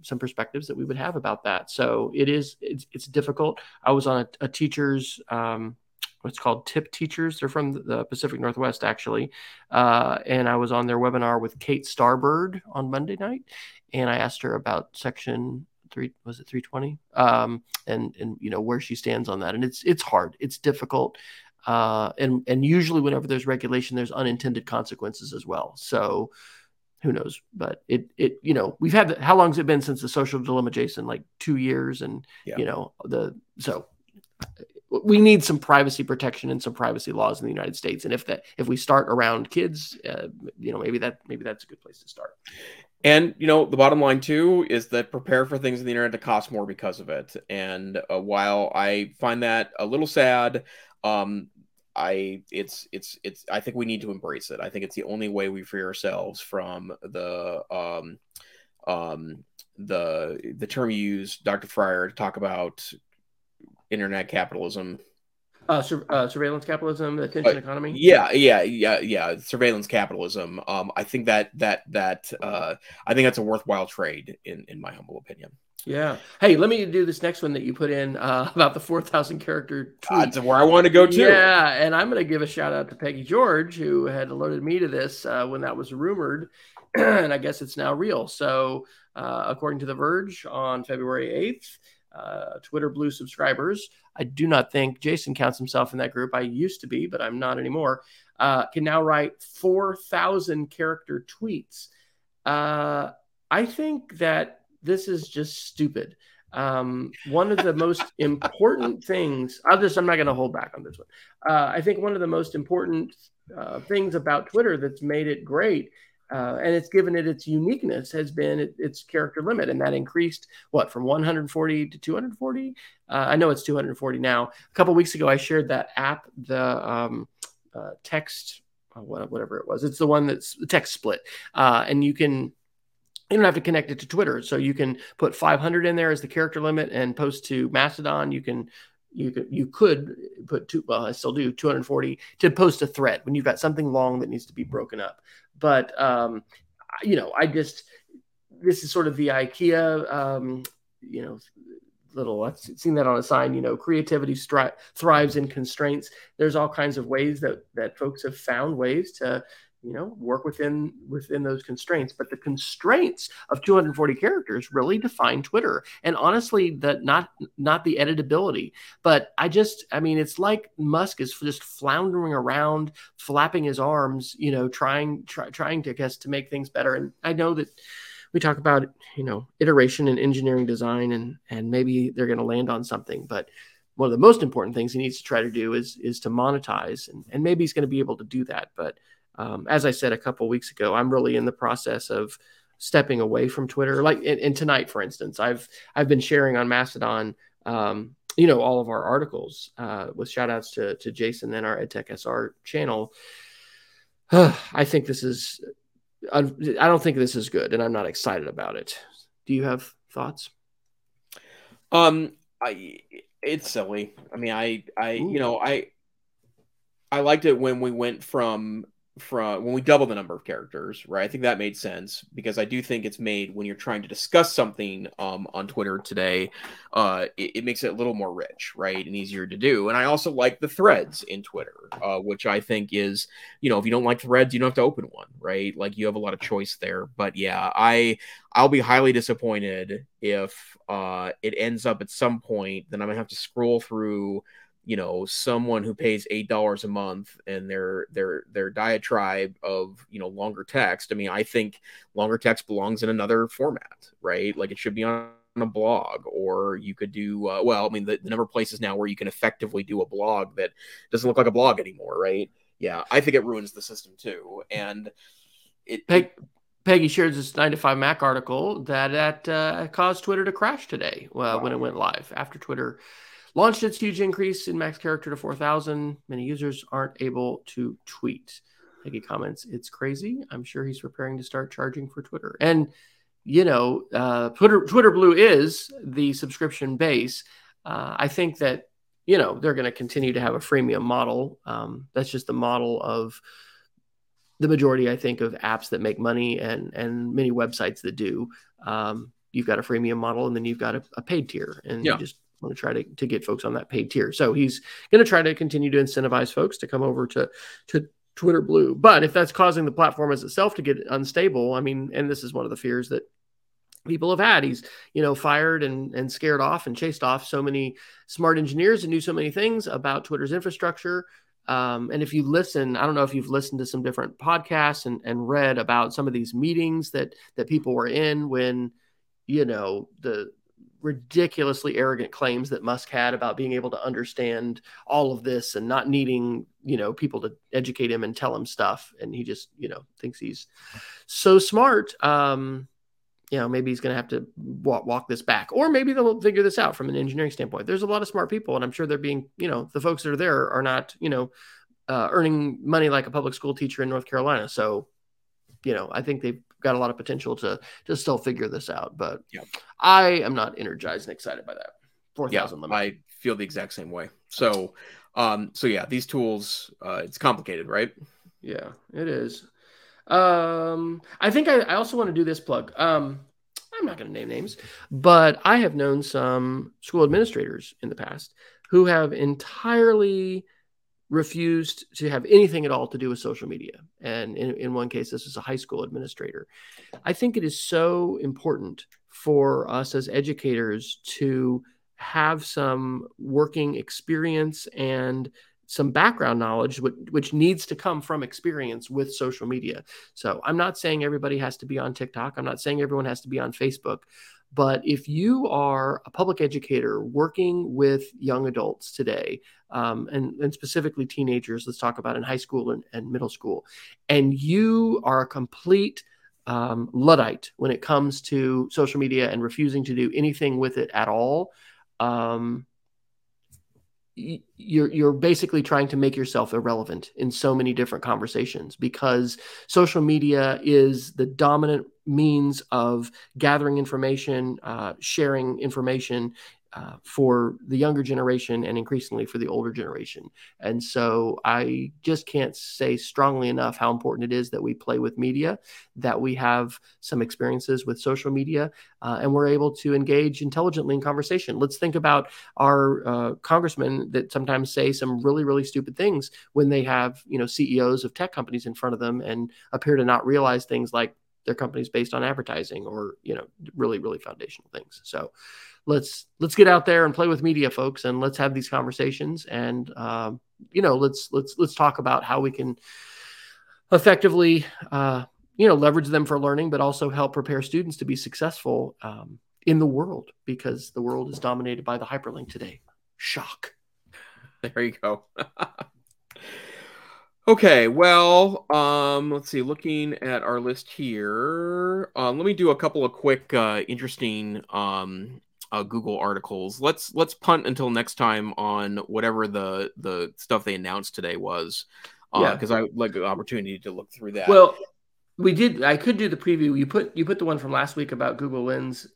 some perspectives that we would have about that. So it is it's, it's difficult. I was on a, a teacher's um, what's called tip teachers. They're from the Pacific Northwest actually, uh, and I was on their webinar with Kate Starbird on Monday night, and I asked her about section three was it 320 um, and and you know where she stands on that. And it's it's hard. It's difficult. Uh, and and usually whenever there's regulation there's unintended consequences as well. So who knows? But it it you know we've had the, how long has it been since the social dilemma jason? Like two years and yeah. you know the so we need some privacy protection and some privacy laws in the United States. And if that if we start around kids, uh, you know, maybe that maybe that's a good place to start. And you know, the bottom line too is that prepare for things in the internet to cost more because of it. And uh, while I find that a little sad, um, I it's it's it's I think we need to embrace it. I think it's the only way we free ourselves from the um um the the term you use, Dr. Fryer, to talk about internet capitalism uh, sur- uh, surveillance capitalism, the attention economy. Yeah, yeah, yeah, yeah. Surveillance capitalism. Um, I think that that that uh, I think that's a worthwhile trade in in my humble opinion. Yeah. Hey, let me do this next one that you put in uh, about the 4,000 character tweet. That's where I want to go too. Yeah. And I'm going to give a shout out to Peggy George, who had alerted me to this uh, when that was rumored. and I guess it's now real. So, uh, according to The Verge on February 8th, uh, Twitter Blue subscribers. I do not think Jason counts himself in that group. I used to be, but I'm not anymore. Uh, can now write 4,000 character tweets. Uh, I think that this is just stupid. Um, one of the most important things, I'll just, I'm not going to hold back on this one. Uh, I think one of the most important uh, things about Twitter that's made it great uh, and it's given it its uniqueness has been it, its character limit, and that increased what from 140 to 240. Uh, I know it's 240 now. A couple weeks ago, I shared that app, the um, uh, text, uh, whatever it was. It's the one that's the text split, uh, and you can. You don't have to connect it to Twitter, so you can put 500 in there as the character limit and post to Mastodon. You can you could you could put two well i still do 240 to post a thread when you've got something long that needs to be broken up but um, you know, I just this is sort of the IKEA, um, you know, little. I've seen that on a sign. You know, creativity stri- thrives in constraints. There's all kinds of ways that that folks have found ways to you know work within within those constraints. But the constraints of 240 characters really define twitter. And honestly that not not the editability. But i just i mean it's like musk is just floundering around flapping his arms you know trying try, trying to guess to make things better. And i know that we talk about you know iteration and engineering design and and maybe they're going to land on something. But one of the most important things he needs to try to do is is to monetize. And, and maybe he's going to be able to do that. But um, as I said a couple weeks ago, I'm really in the process of stepping away from Twitter. Like and, tonight, for instance, I've I've been sharing on Mastodon, um, you know, all of our articles uh, with shout outs to to Jason and our EdTech SR channel. I think this is I don't think this is good, and I'm not excited about it. Do you have thoughts? Um, I it's silly. I mean, I I Ooh. you know I I liked it when we went from from when we double the number of characters, right? I think that made sense because I do think it's made when you're trying to discuss something um, on Twitter today, uh, it, it, makes it a little more rich, right, and easier to do. And I also like the threads in Twitter, uh, which I think is, you know, if you don't like threads, you don't have to open one, right? Like you have a lot of choice there. But yeah, I I'll be highly disappointed if uh, it ends up at some point. Then I'm gonna have to scroll through you know someone who pays eight dollars a month and their their their diatribe of you know longer text i mean i think longer text belongs in another format right? Like it should be on a blog or you could do uh, well i mean the, the number of places now where you can effectively do a blog that doesn't look like a blog anymore right? Yeah i think it ruins the system too and it, Peg, Peggy shared this 9 to 5 Mac article that that uh, caused Twitter to crash today uh, wow. when it went live. After Twitter launched its huge increase in max character to 4,000. Many users aren't able to tweet. Peggy comments, it's crazy. I'm sure he's preparing to start charging for Twitter. And you know, uh, Twitter Twitter Blue is the subscription base. Uh, I think that you know they're going to continue to have a freemium model. Um, that's just the model of the majority, I think, of apps that make money and and many websites that do. Um, you've got a freemium model, and then you've got a, a paid tier, and yeah. you just want to try to, to get folks on that paid tier. So he's going to try to continue to incentivize folks to come over to to Twitter Blue. But if that's causing the platform as itself to get unstable, I mean, and this is one of the fears that people have had. He's, you know, fired and, and scared off and chased off so many smart engineers and knew so many things about Twitter's infrastructure. Um, and if you listen, I don't know if you've listened to some different podcasts and, and read about some of these meetings that that people were in when, you know, the ridiculously arrogant claims that Musk had about being able to understand all of this and not needing, you know, people to educate him and tell him stuff. And he just, you know, thinks he's so smart. Um, you know, maybe he's going to have to walk, walk this back, or maybe they'll figure this out from an engineering standpoint. There's a lot of smart people, and I'm sure they're being, you know, the folks that are there are not, you know, uh, earning money like a public school teacher in North Carolina. So, you know, I think they've got a lot of potential to to still figure this out. But yeah. I am not energized and excited by that. Four thousand yeah, limit. I feel the exact same way. So, um, so yeah, these tools, uh, it's complicated, right? Yeah, it is. Um, I think I, I also want to do this plug. Um, I'm not going to name names, but I have known some school administrators in the past who have entirely refused to have anything at all to do with social media. And in, in one case, this is a high school administrator. I think it is so important for us as educators to have some working experience and some background knowledge which, which, needs to come from experience with social media. So I'm not saying everybody has to be on TikTok. I'm not saying everyone has to be on Facebook. But if you are a public educator working with young adults today, um, and, and, specifically teenagers, let's talk about in high school and, and middle school, and you are a complete um, Luddite when it comes to social media and refusing to do anything with it at all, um, you're you're basically trying to make yourself irrelevant in so many different conversations because social media is the dominant means of gathering information, uh, sharing information, uh, for the younger generation and increasingly for the older generation. And so I just can't say strongly enough how important it is that we play with media, that we have some experiences with social media, uh, and we're able to engage intelligently in conversation. Let's think about our uh, congressmen that sometimes say some really, really stupid things when they have, you know, CEOs of tech companies in front of them and appear to not realize things like their companies based on advertising or, you know, really, really foundational things. So, let's let's get out there and play with media folks and let's have these conversations and um, you know let's let's let's talk about how we can effectively uh, you know leverage them for learning but also help prepare students to be successful um, in the world because the world is dominated by the hyperlink today. Shock. There you go okay well um let's see looking at our list here um, let me do a couple of quick uh, interesting um uh, Google articles. Let's let's punt until next time on whatever the the stuff they announced today was, uh, yeah. Because I would like an opportunity to look through that. Well, we did. I could do the preview. You put you put the one from last week about Google Lens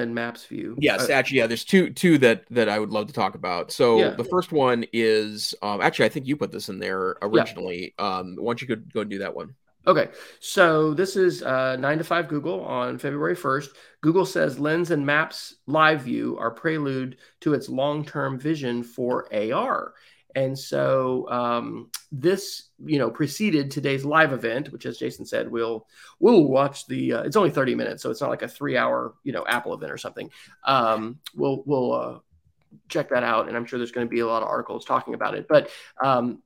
and Maps View. Yes, uh, actually, yeah. There's two two that that I would love to talk about. So yeah. the first one is um, actually I think you put this in there originally. Yeah. Um, why don't you go go and do that one? Okay, so this is uh, 9 to 5 Google on February 1st. Google says Lens and Maps Live View are prelude to its long term vision for AR. And so um, this, you know, preceded today's live event, which, as Jason said, we'll we'll watch the. Uh, it's only thirty minutes, so it's not like a three-hour, you know, Apple event or something. Um, we'll we'll uh, check that out, and I'm sure there's going to be a lot of articles talking about it. But um,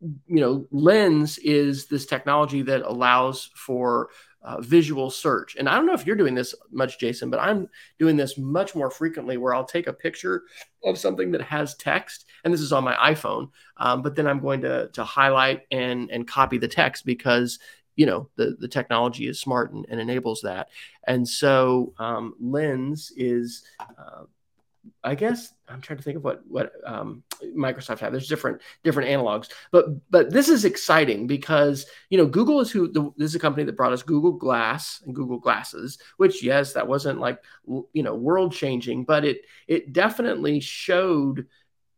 you know, Lens is this technology that allows for uh, visual search. And I don't know if you're doing this much, Jason, but I'm doing this much more frequently where I'll take a picture of something that has text, and this is on my iPhone, um, but then I'm going to, to highlight and, and copy the text because you know the, the technology is smart and, and enables that and so um, lens is uh, I guess I'm trying to think of what what um, Microsoft have. There's different different analogs, but but this is exciting because you know Google is who the, this is a company that brought us Google Glass and Google Glasses, which yes, that wasn't like you know world changing, but it it definitely showed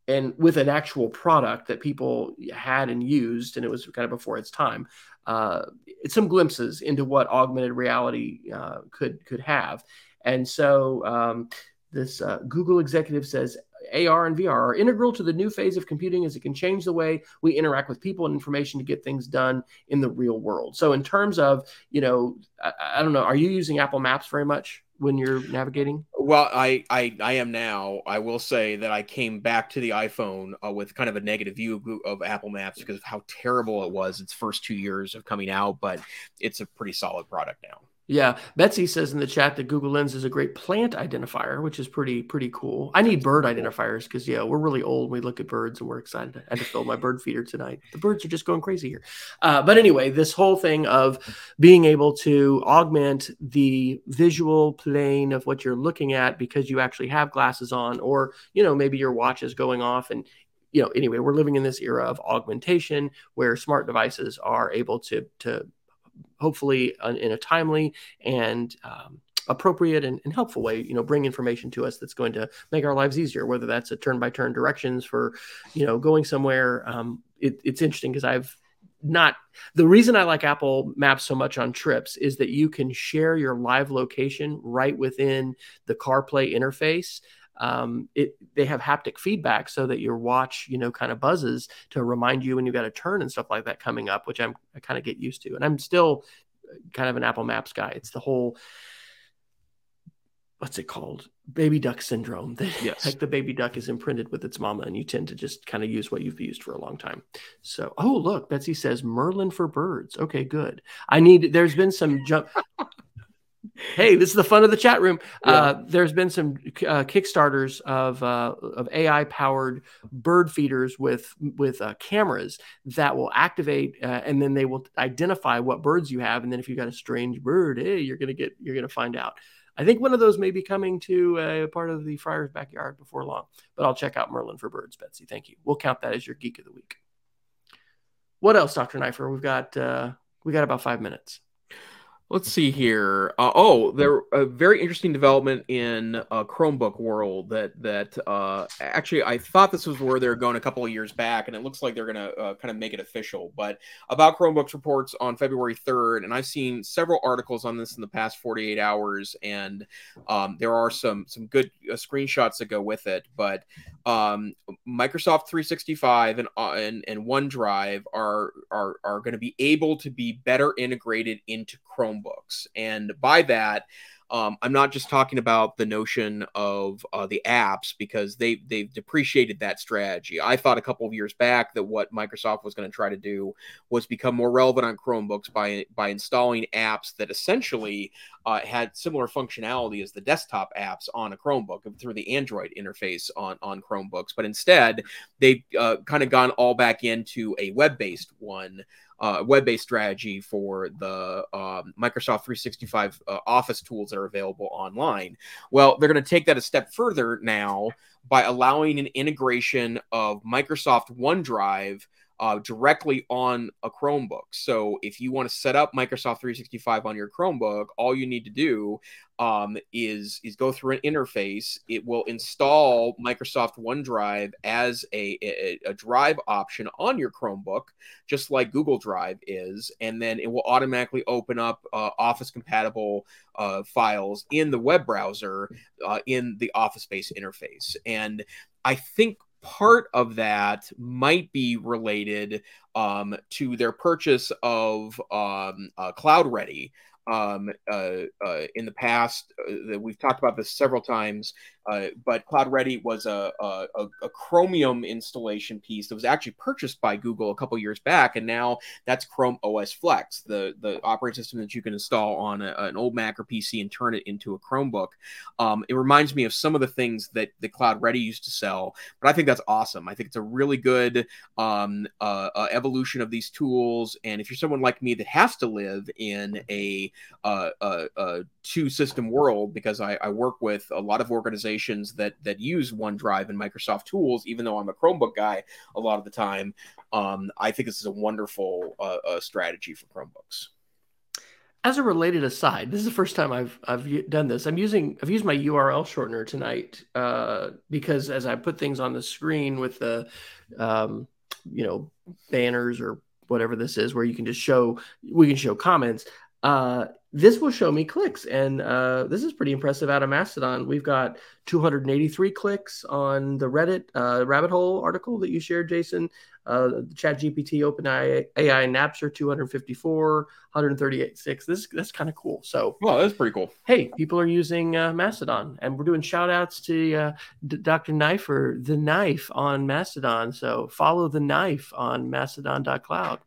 and with an actual product that people had and used, and it was kind of before its time. Uh, some glimpses into what augmented reality uh, could could have, and so um, this uh, Google executive says AR and VR are integral to the new phase of computing as it can change the way we interact with people and information to get things done in the real world. So, in terms of, you know, I, I don't know, are you using Apple Maps very much? when you're navigating? Well, I, I I am now. I will say that I came back to the iPhone uh, with kind of a negative view of, of, Apple Maps because of how terrible it was its first two years of coming out, but it's a pretty solid product now. Yeah, Betsy says in the chat that Google Lens is a great plant identifier, which is pretty pretty cool. I need bird identifiers because yeah, we're really old. We look at birds and we're excited. I had to fill my bird feeder tonight. The birds are just going crazy here. Uh, but anyway, this whole thing of being able to augment the visual plane of what you're looking at because you actually have glasses on, or you know maybe your watch is going off and you know anyway we're living in this era of augmentation where smart devices are able to to hopefully uh, in a timely and um, appropriate and, and, helpful way you know bring information to us that's going to make our lives easier whether that's a turn by turn directions for you know going somewhere. Um, it, it's interesting because i've not the reason i like apple maps so much on trips is that you can share your live location right within the carplay interface um, it they have haptic feedback so that your watch you know kind of buzzes to remind you when you got a turn and stuff like that coming up which i'm i kind of get used to. And i'm still uh, kind of an apple maps guy. It's the whole what's it called? Baby duck syndrome. Yes. like the baby duck is imprinted with its mama and you tend to just kind of use what you've used for a long time. So oh look betsy says merlin for birds. Okay good. I need there's been some jump hey, this is the fun of the chat room. Yeah. Uh, there's been some uh, kickstarters of uh, of AI powered bird feeders with with uh, cameras that will activate, uh, and then they will identify what birds you have, and then if you got a strange bird, hey, you're gonna get you're gonna find out. I think one of those may be coming to a part of the Fryer's backyard before long, but I'll check out Merlin for birds, Betsy. Thank you. We'll count that as your geek of the week. What else, Doctor Neiffer? We've got uh, we got about five minutes. Let's see here. Uh, oh, there a very interesting development in uh, Chromebook world that that uh, actually I thought this was where they're going a couple of years back, and it looks like they're going to uh, kind of make it official. But about Chromebooks reports on February third, and I've seen several articles on this in the past forty eight hours, and um, there are some some good uh, screenshots that go with it. But um, Microsoft 365 and, uh, and and OneDrive are are are going to be able to be better integrated into Chrome Chromebooks. And by that, um, I'm not just talking about the notion of uh, the apps because they they've depreciated that strategy. I thought a couple of years back that what Microsoft was going to try to do was become more relevant on Chromebooks by by installing apps that essentially uh, had similar functionality as the desktop apps on a Chromebook through the Android interface on on Chromebooks. But instead, they've uh, kind of gone all back into a web based one uh, web-based strategy for the um, Microsoft 365 uh, Office tools that are available online. Well, they're going to take that a step further now by allowing an integration of Microsoft OneDrive uh, directly on a Chromebook. So if you want to set up Microsoft 365 on your Chromebook, all you need to do um, is is go through an interface. It will install Microsoft OneDrive as a, a, a drive option on your Chromebook, just like Google Drive is, and then it will automatically open up uh, Office compatible uh, files in the web browser uh, in the Office Space interface. And I think part of that might be related um, to their purchase of um, uh, Cloud Ready um, uh, uh, in the past. Uh, we've talked about this several times, uh, but Cloud Ready was a, a, a, Chromium installation piece that was actually purchased by Google a couple years back, and now that's Chrome OS Flex, the the operating system that you can install on a, an old Mac or PC and turn it into a Chromebook. Um, it reminds me of some of the things that the Cloud Ready used to sell, but I think that's awesome. I think it's a really good um, uh, uh, evolution of these tools, and if you're someone like me that has to live in a uh, uh, two system world because I, I, work with a lot of organizations that that use OneDrive and Microsoft tools. Even though I'm a Chromebook guy a lot of the time, um, I think this is a wonderful uh, uh, strategy for Chromebooks as a related aside, this is the first time I've I've done this. I'm using I've used my URL shortener tonight uh, because as I put things on the screen with the um, you know banners or whatever this is, where you can just show we can show comments. Uh, this will show me clicks, and uh, this is pretty impressive out of Mastodon. We've got 283 clicks on the Reddit uh, rabbit hole article that you shared, Jason. Uh, Chat GPT, OpenAI, AI, Napster, 254, 138.6. This that's kind of cool. So, well, that's pretty cool. Hey, people are using uh, Mastodon, and we're doing shout outs to uh, D- Dr. Knife or the Knife on Mastodon. So, follow the Knife on Mastodon.cloud.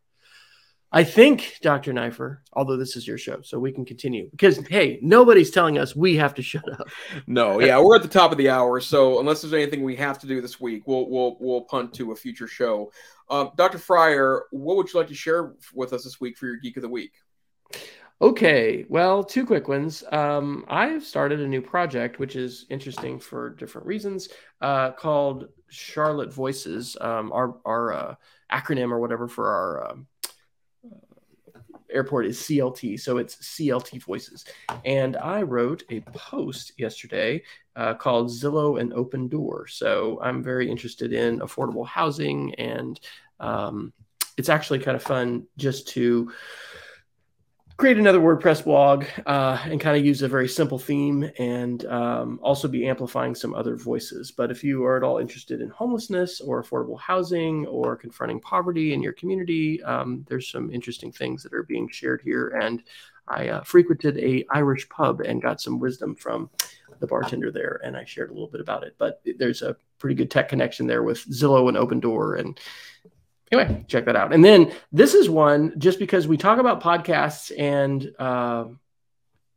I think, Dr. Neiffer, although this is your show, so we can continue because, hey, nobody's telling us we have to shut up. No, yeah, we're at the top of the hour. So unless there's anything we have to do this week, we'll we'll we'll punt to a future show. Um, Dr. Fryer, what would you like to share with us this week for your Geek of the Week? Okay, well, two quick ones. Um, I've started a new project, which is interesting for different reasons, uh, called Charlotte Voices, um, our, our uh, acronym or whatever for our. Um, airport is CLT, so it's CLT Voices. And I wrote a post yesterday uh, called Zillow and Opendoor. So I'm very interested in affordable housing, and um, it's actually kind of fun just to create another WordPress blog uh, and kind of use a very simple theme and um, also be amplifying some other voices. But if you are at all interested in homelessness or affordable housing or confronting poverty in your community, um, there's some interesting things that are being shared here. And I uh, frequented a Irish pub and got some wisdom from the bartender there, and I shared a little bit about it. But there's a pretty good tech connection there with Zillow and Opendoor and anyway, check that out. And then this is one just because we talk about podcasts and uh,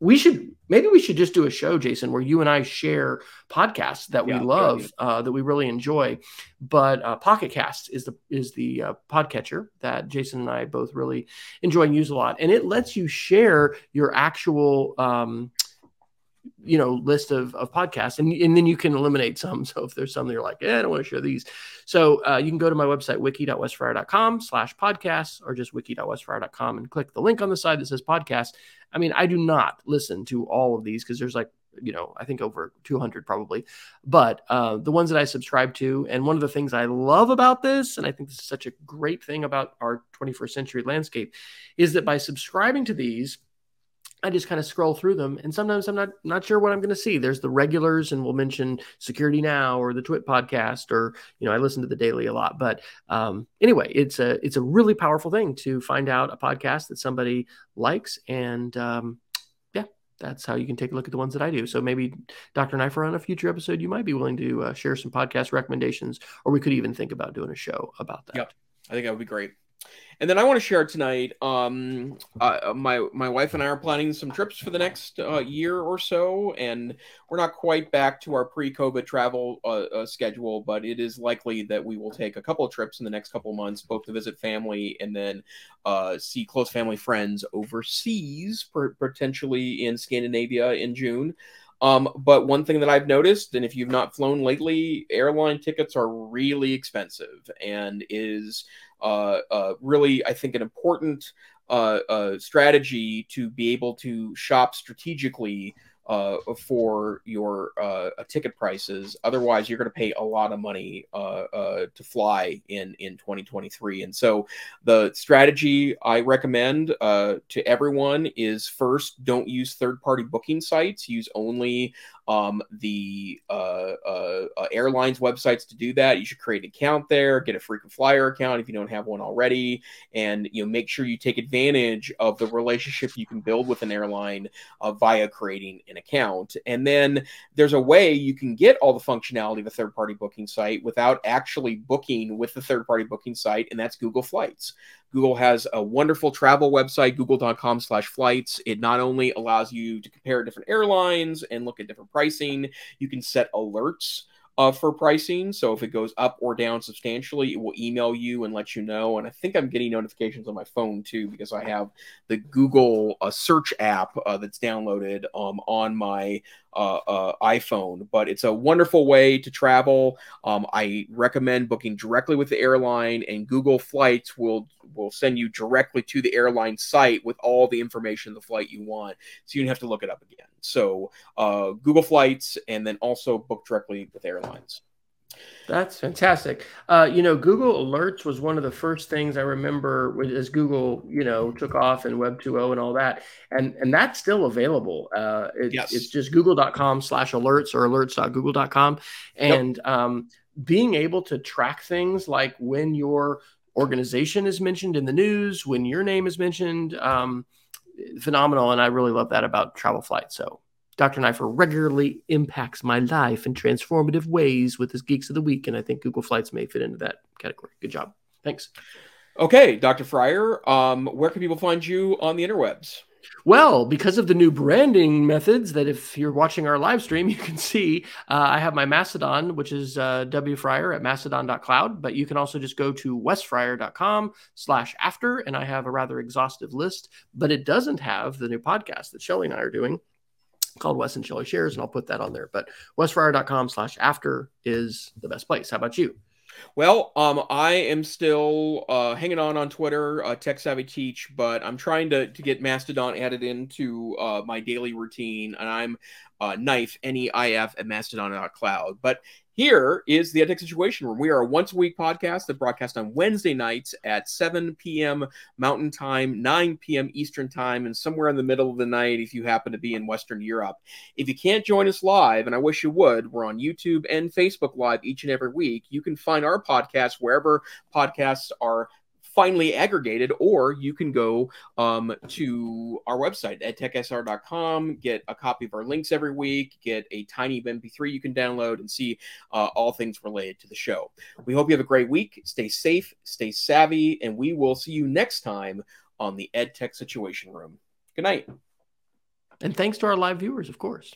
we should maybe we should just do a show, Jason, where you and I share podcasts that we yeah, love, uh, that we really enjoy. But uh, Pocket Cast is the is the uh, podcatcher that Jason and I both really enjoy and use a lot, and it lets you share your actual. Um, you know list of, of podcasts and, and then you can eliminate some. So if there's some that you're like eh, i don't want to share these. So uh, you can go to my website wiki.wesfryer.com slash podcasts or just wiki.wesfryer.com and click the link on the side that says podcast. I mean i do not listen to all of these because there's like you know i think over 200 probably. But uh, the ones that i subscribe to and one of the things i love about this and i think this is such a great thing about our 21st century landscape is that by subscribing to these I just kind of scroll through them, and sometimes I'm not not sure what I'm going to see. There's the regulars, and we'll mention Security Now or the Twit podcast, or you know, I listen to the Daily a lot. But um, anyway, it's a it's a really powerful thing to find out a podcast that somebody likes, and um, yeah, that's how you can take a look at the ones that I do. So maybe Dr. Neiffer on a future episode, you might be willing to uh, share some podcast recommendations, or we could even think about doing a show about that. Yep, I think that would be great. And then I want to share tonight. Um, uh, my my wife and I are planning some trips for the next uh, year or so, and we're not quite back to our pre-COVID travel uh, uh, schedule, but it is likely that we will take a couple of trips in the next couple of months, both to visit family and then uh, see close family friends overseas, potentially in Scandinavia in June. Um, but one thing that I've noticed, and if you've not flown lately, airline tickets are really expensive and is uh, uh, really, I think, an important uh, uh, strategy to be able to shop strategically uh, for your uh, ticket prices. Otherwise, you're going to pay a lot of money uh, uh, to fly in in 2023. And so, the strategy I recommend uh, to everyone is first, don't use third party booking sites. Use only um, the uh, uh, uh, airlines websites to do that. You should create an account there, get a frequent flyer account if you don't have one already, and you know make sure you take advantage of the relationship you can build with an airline uh, via creating an account. And then there's a way you can get all the functionality of a third party booking site without actually booking with the third party booking site, and that's Google Flights. Google has a wonderful travel website, google.com slash flights. It not only allows you to compare different airlines and look at different pricing, you can set alerts uh, for pricing. So if it goes up or down substantially, it will email you and let you know. And I think I'm getting notifications on my phone too because I have the Google uh, search app uh, that's downloaded um, on my uh, uh, iPhone. But it's a wonderful way to travel. Um, I recommend booking directly with the airline, and Google Flights will will send you directly to the airline site with all the information the flight you want, so you don't have to look it up again. So uh, Google Flights, and then also book directly with airlines. That's fantastic. Uh, you know, Google Alerts was one of the first things I remember as Google, you know, took off and Web 2.0 and all that. And and that's still available. Uh, it, yes. It's just google.com slash alerts or alerts.google.com. And yep. um, being able to track things like when your organization is mentioned in the news, when your name is mentioned, um, phenomenal. And I really love that about travel flight. So Dr. Neiffer regularly impacts my life in transformative ways with his Geeks of the Week. And I think Google Flights may fit into that category. Good job. Thanks. Okay, Dr. Fryer, um, where can people find you on the interwebs? Well, because of the new branding methods that if you're watching our live stream, you can see, uh, I have my Mastodon, which is uh, wfryer at mastodon.cloud, but you can also just go to wesfryer.com slash after, and I have a rather exhaustive list, but it doesn't have the new podcast that Shelly and I are doing called Wes and Shelly Shares, and I'll put that on there. But wesfryer.com slash after is the best place. How about you? Well, um, I am still uh, hanging on on Twitter, uh, Tech Savvy Teach, but I'm trying to, to get Mastodon added into uh, my daily routine, and I'm uh, neif N E I F at Mastodon.cloud. But here is the EdTech Situation Room. We are a once a week podcast that broadcasts on Wednesday nights at 7 p.m. Mountain Time, 9 p.m. Eastern Time, and somewhere in the middle of the night if you happen to be in Western Europe. If you can't join us live, and I wish you would, we're on YouTube and Facebook Live each and every week. You can find our podcast wherever podcasts are finally aggregated, or you can go um, to our website at techsr.com, get a copy of our links every week, get a tiny MP3 you can download, and see uh, all things related to the show. We hope you have a great week. Stay safe, stay savvy, and we will see you next time on the EdTech Situation Room. Good night. And thanks to our live viewers, of course.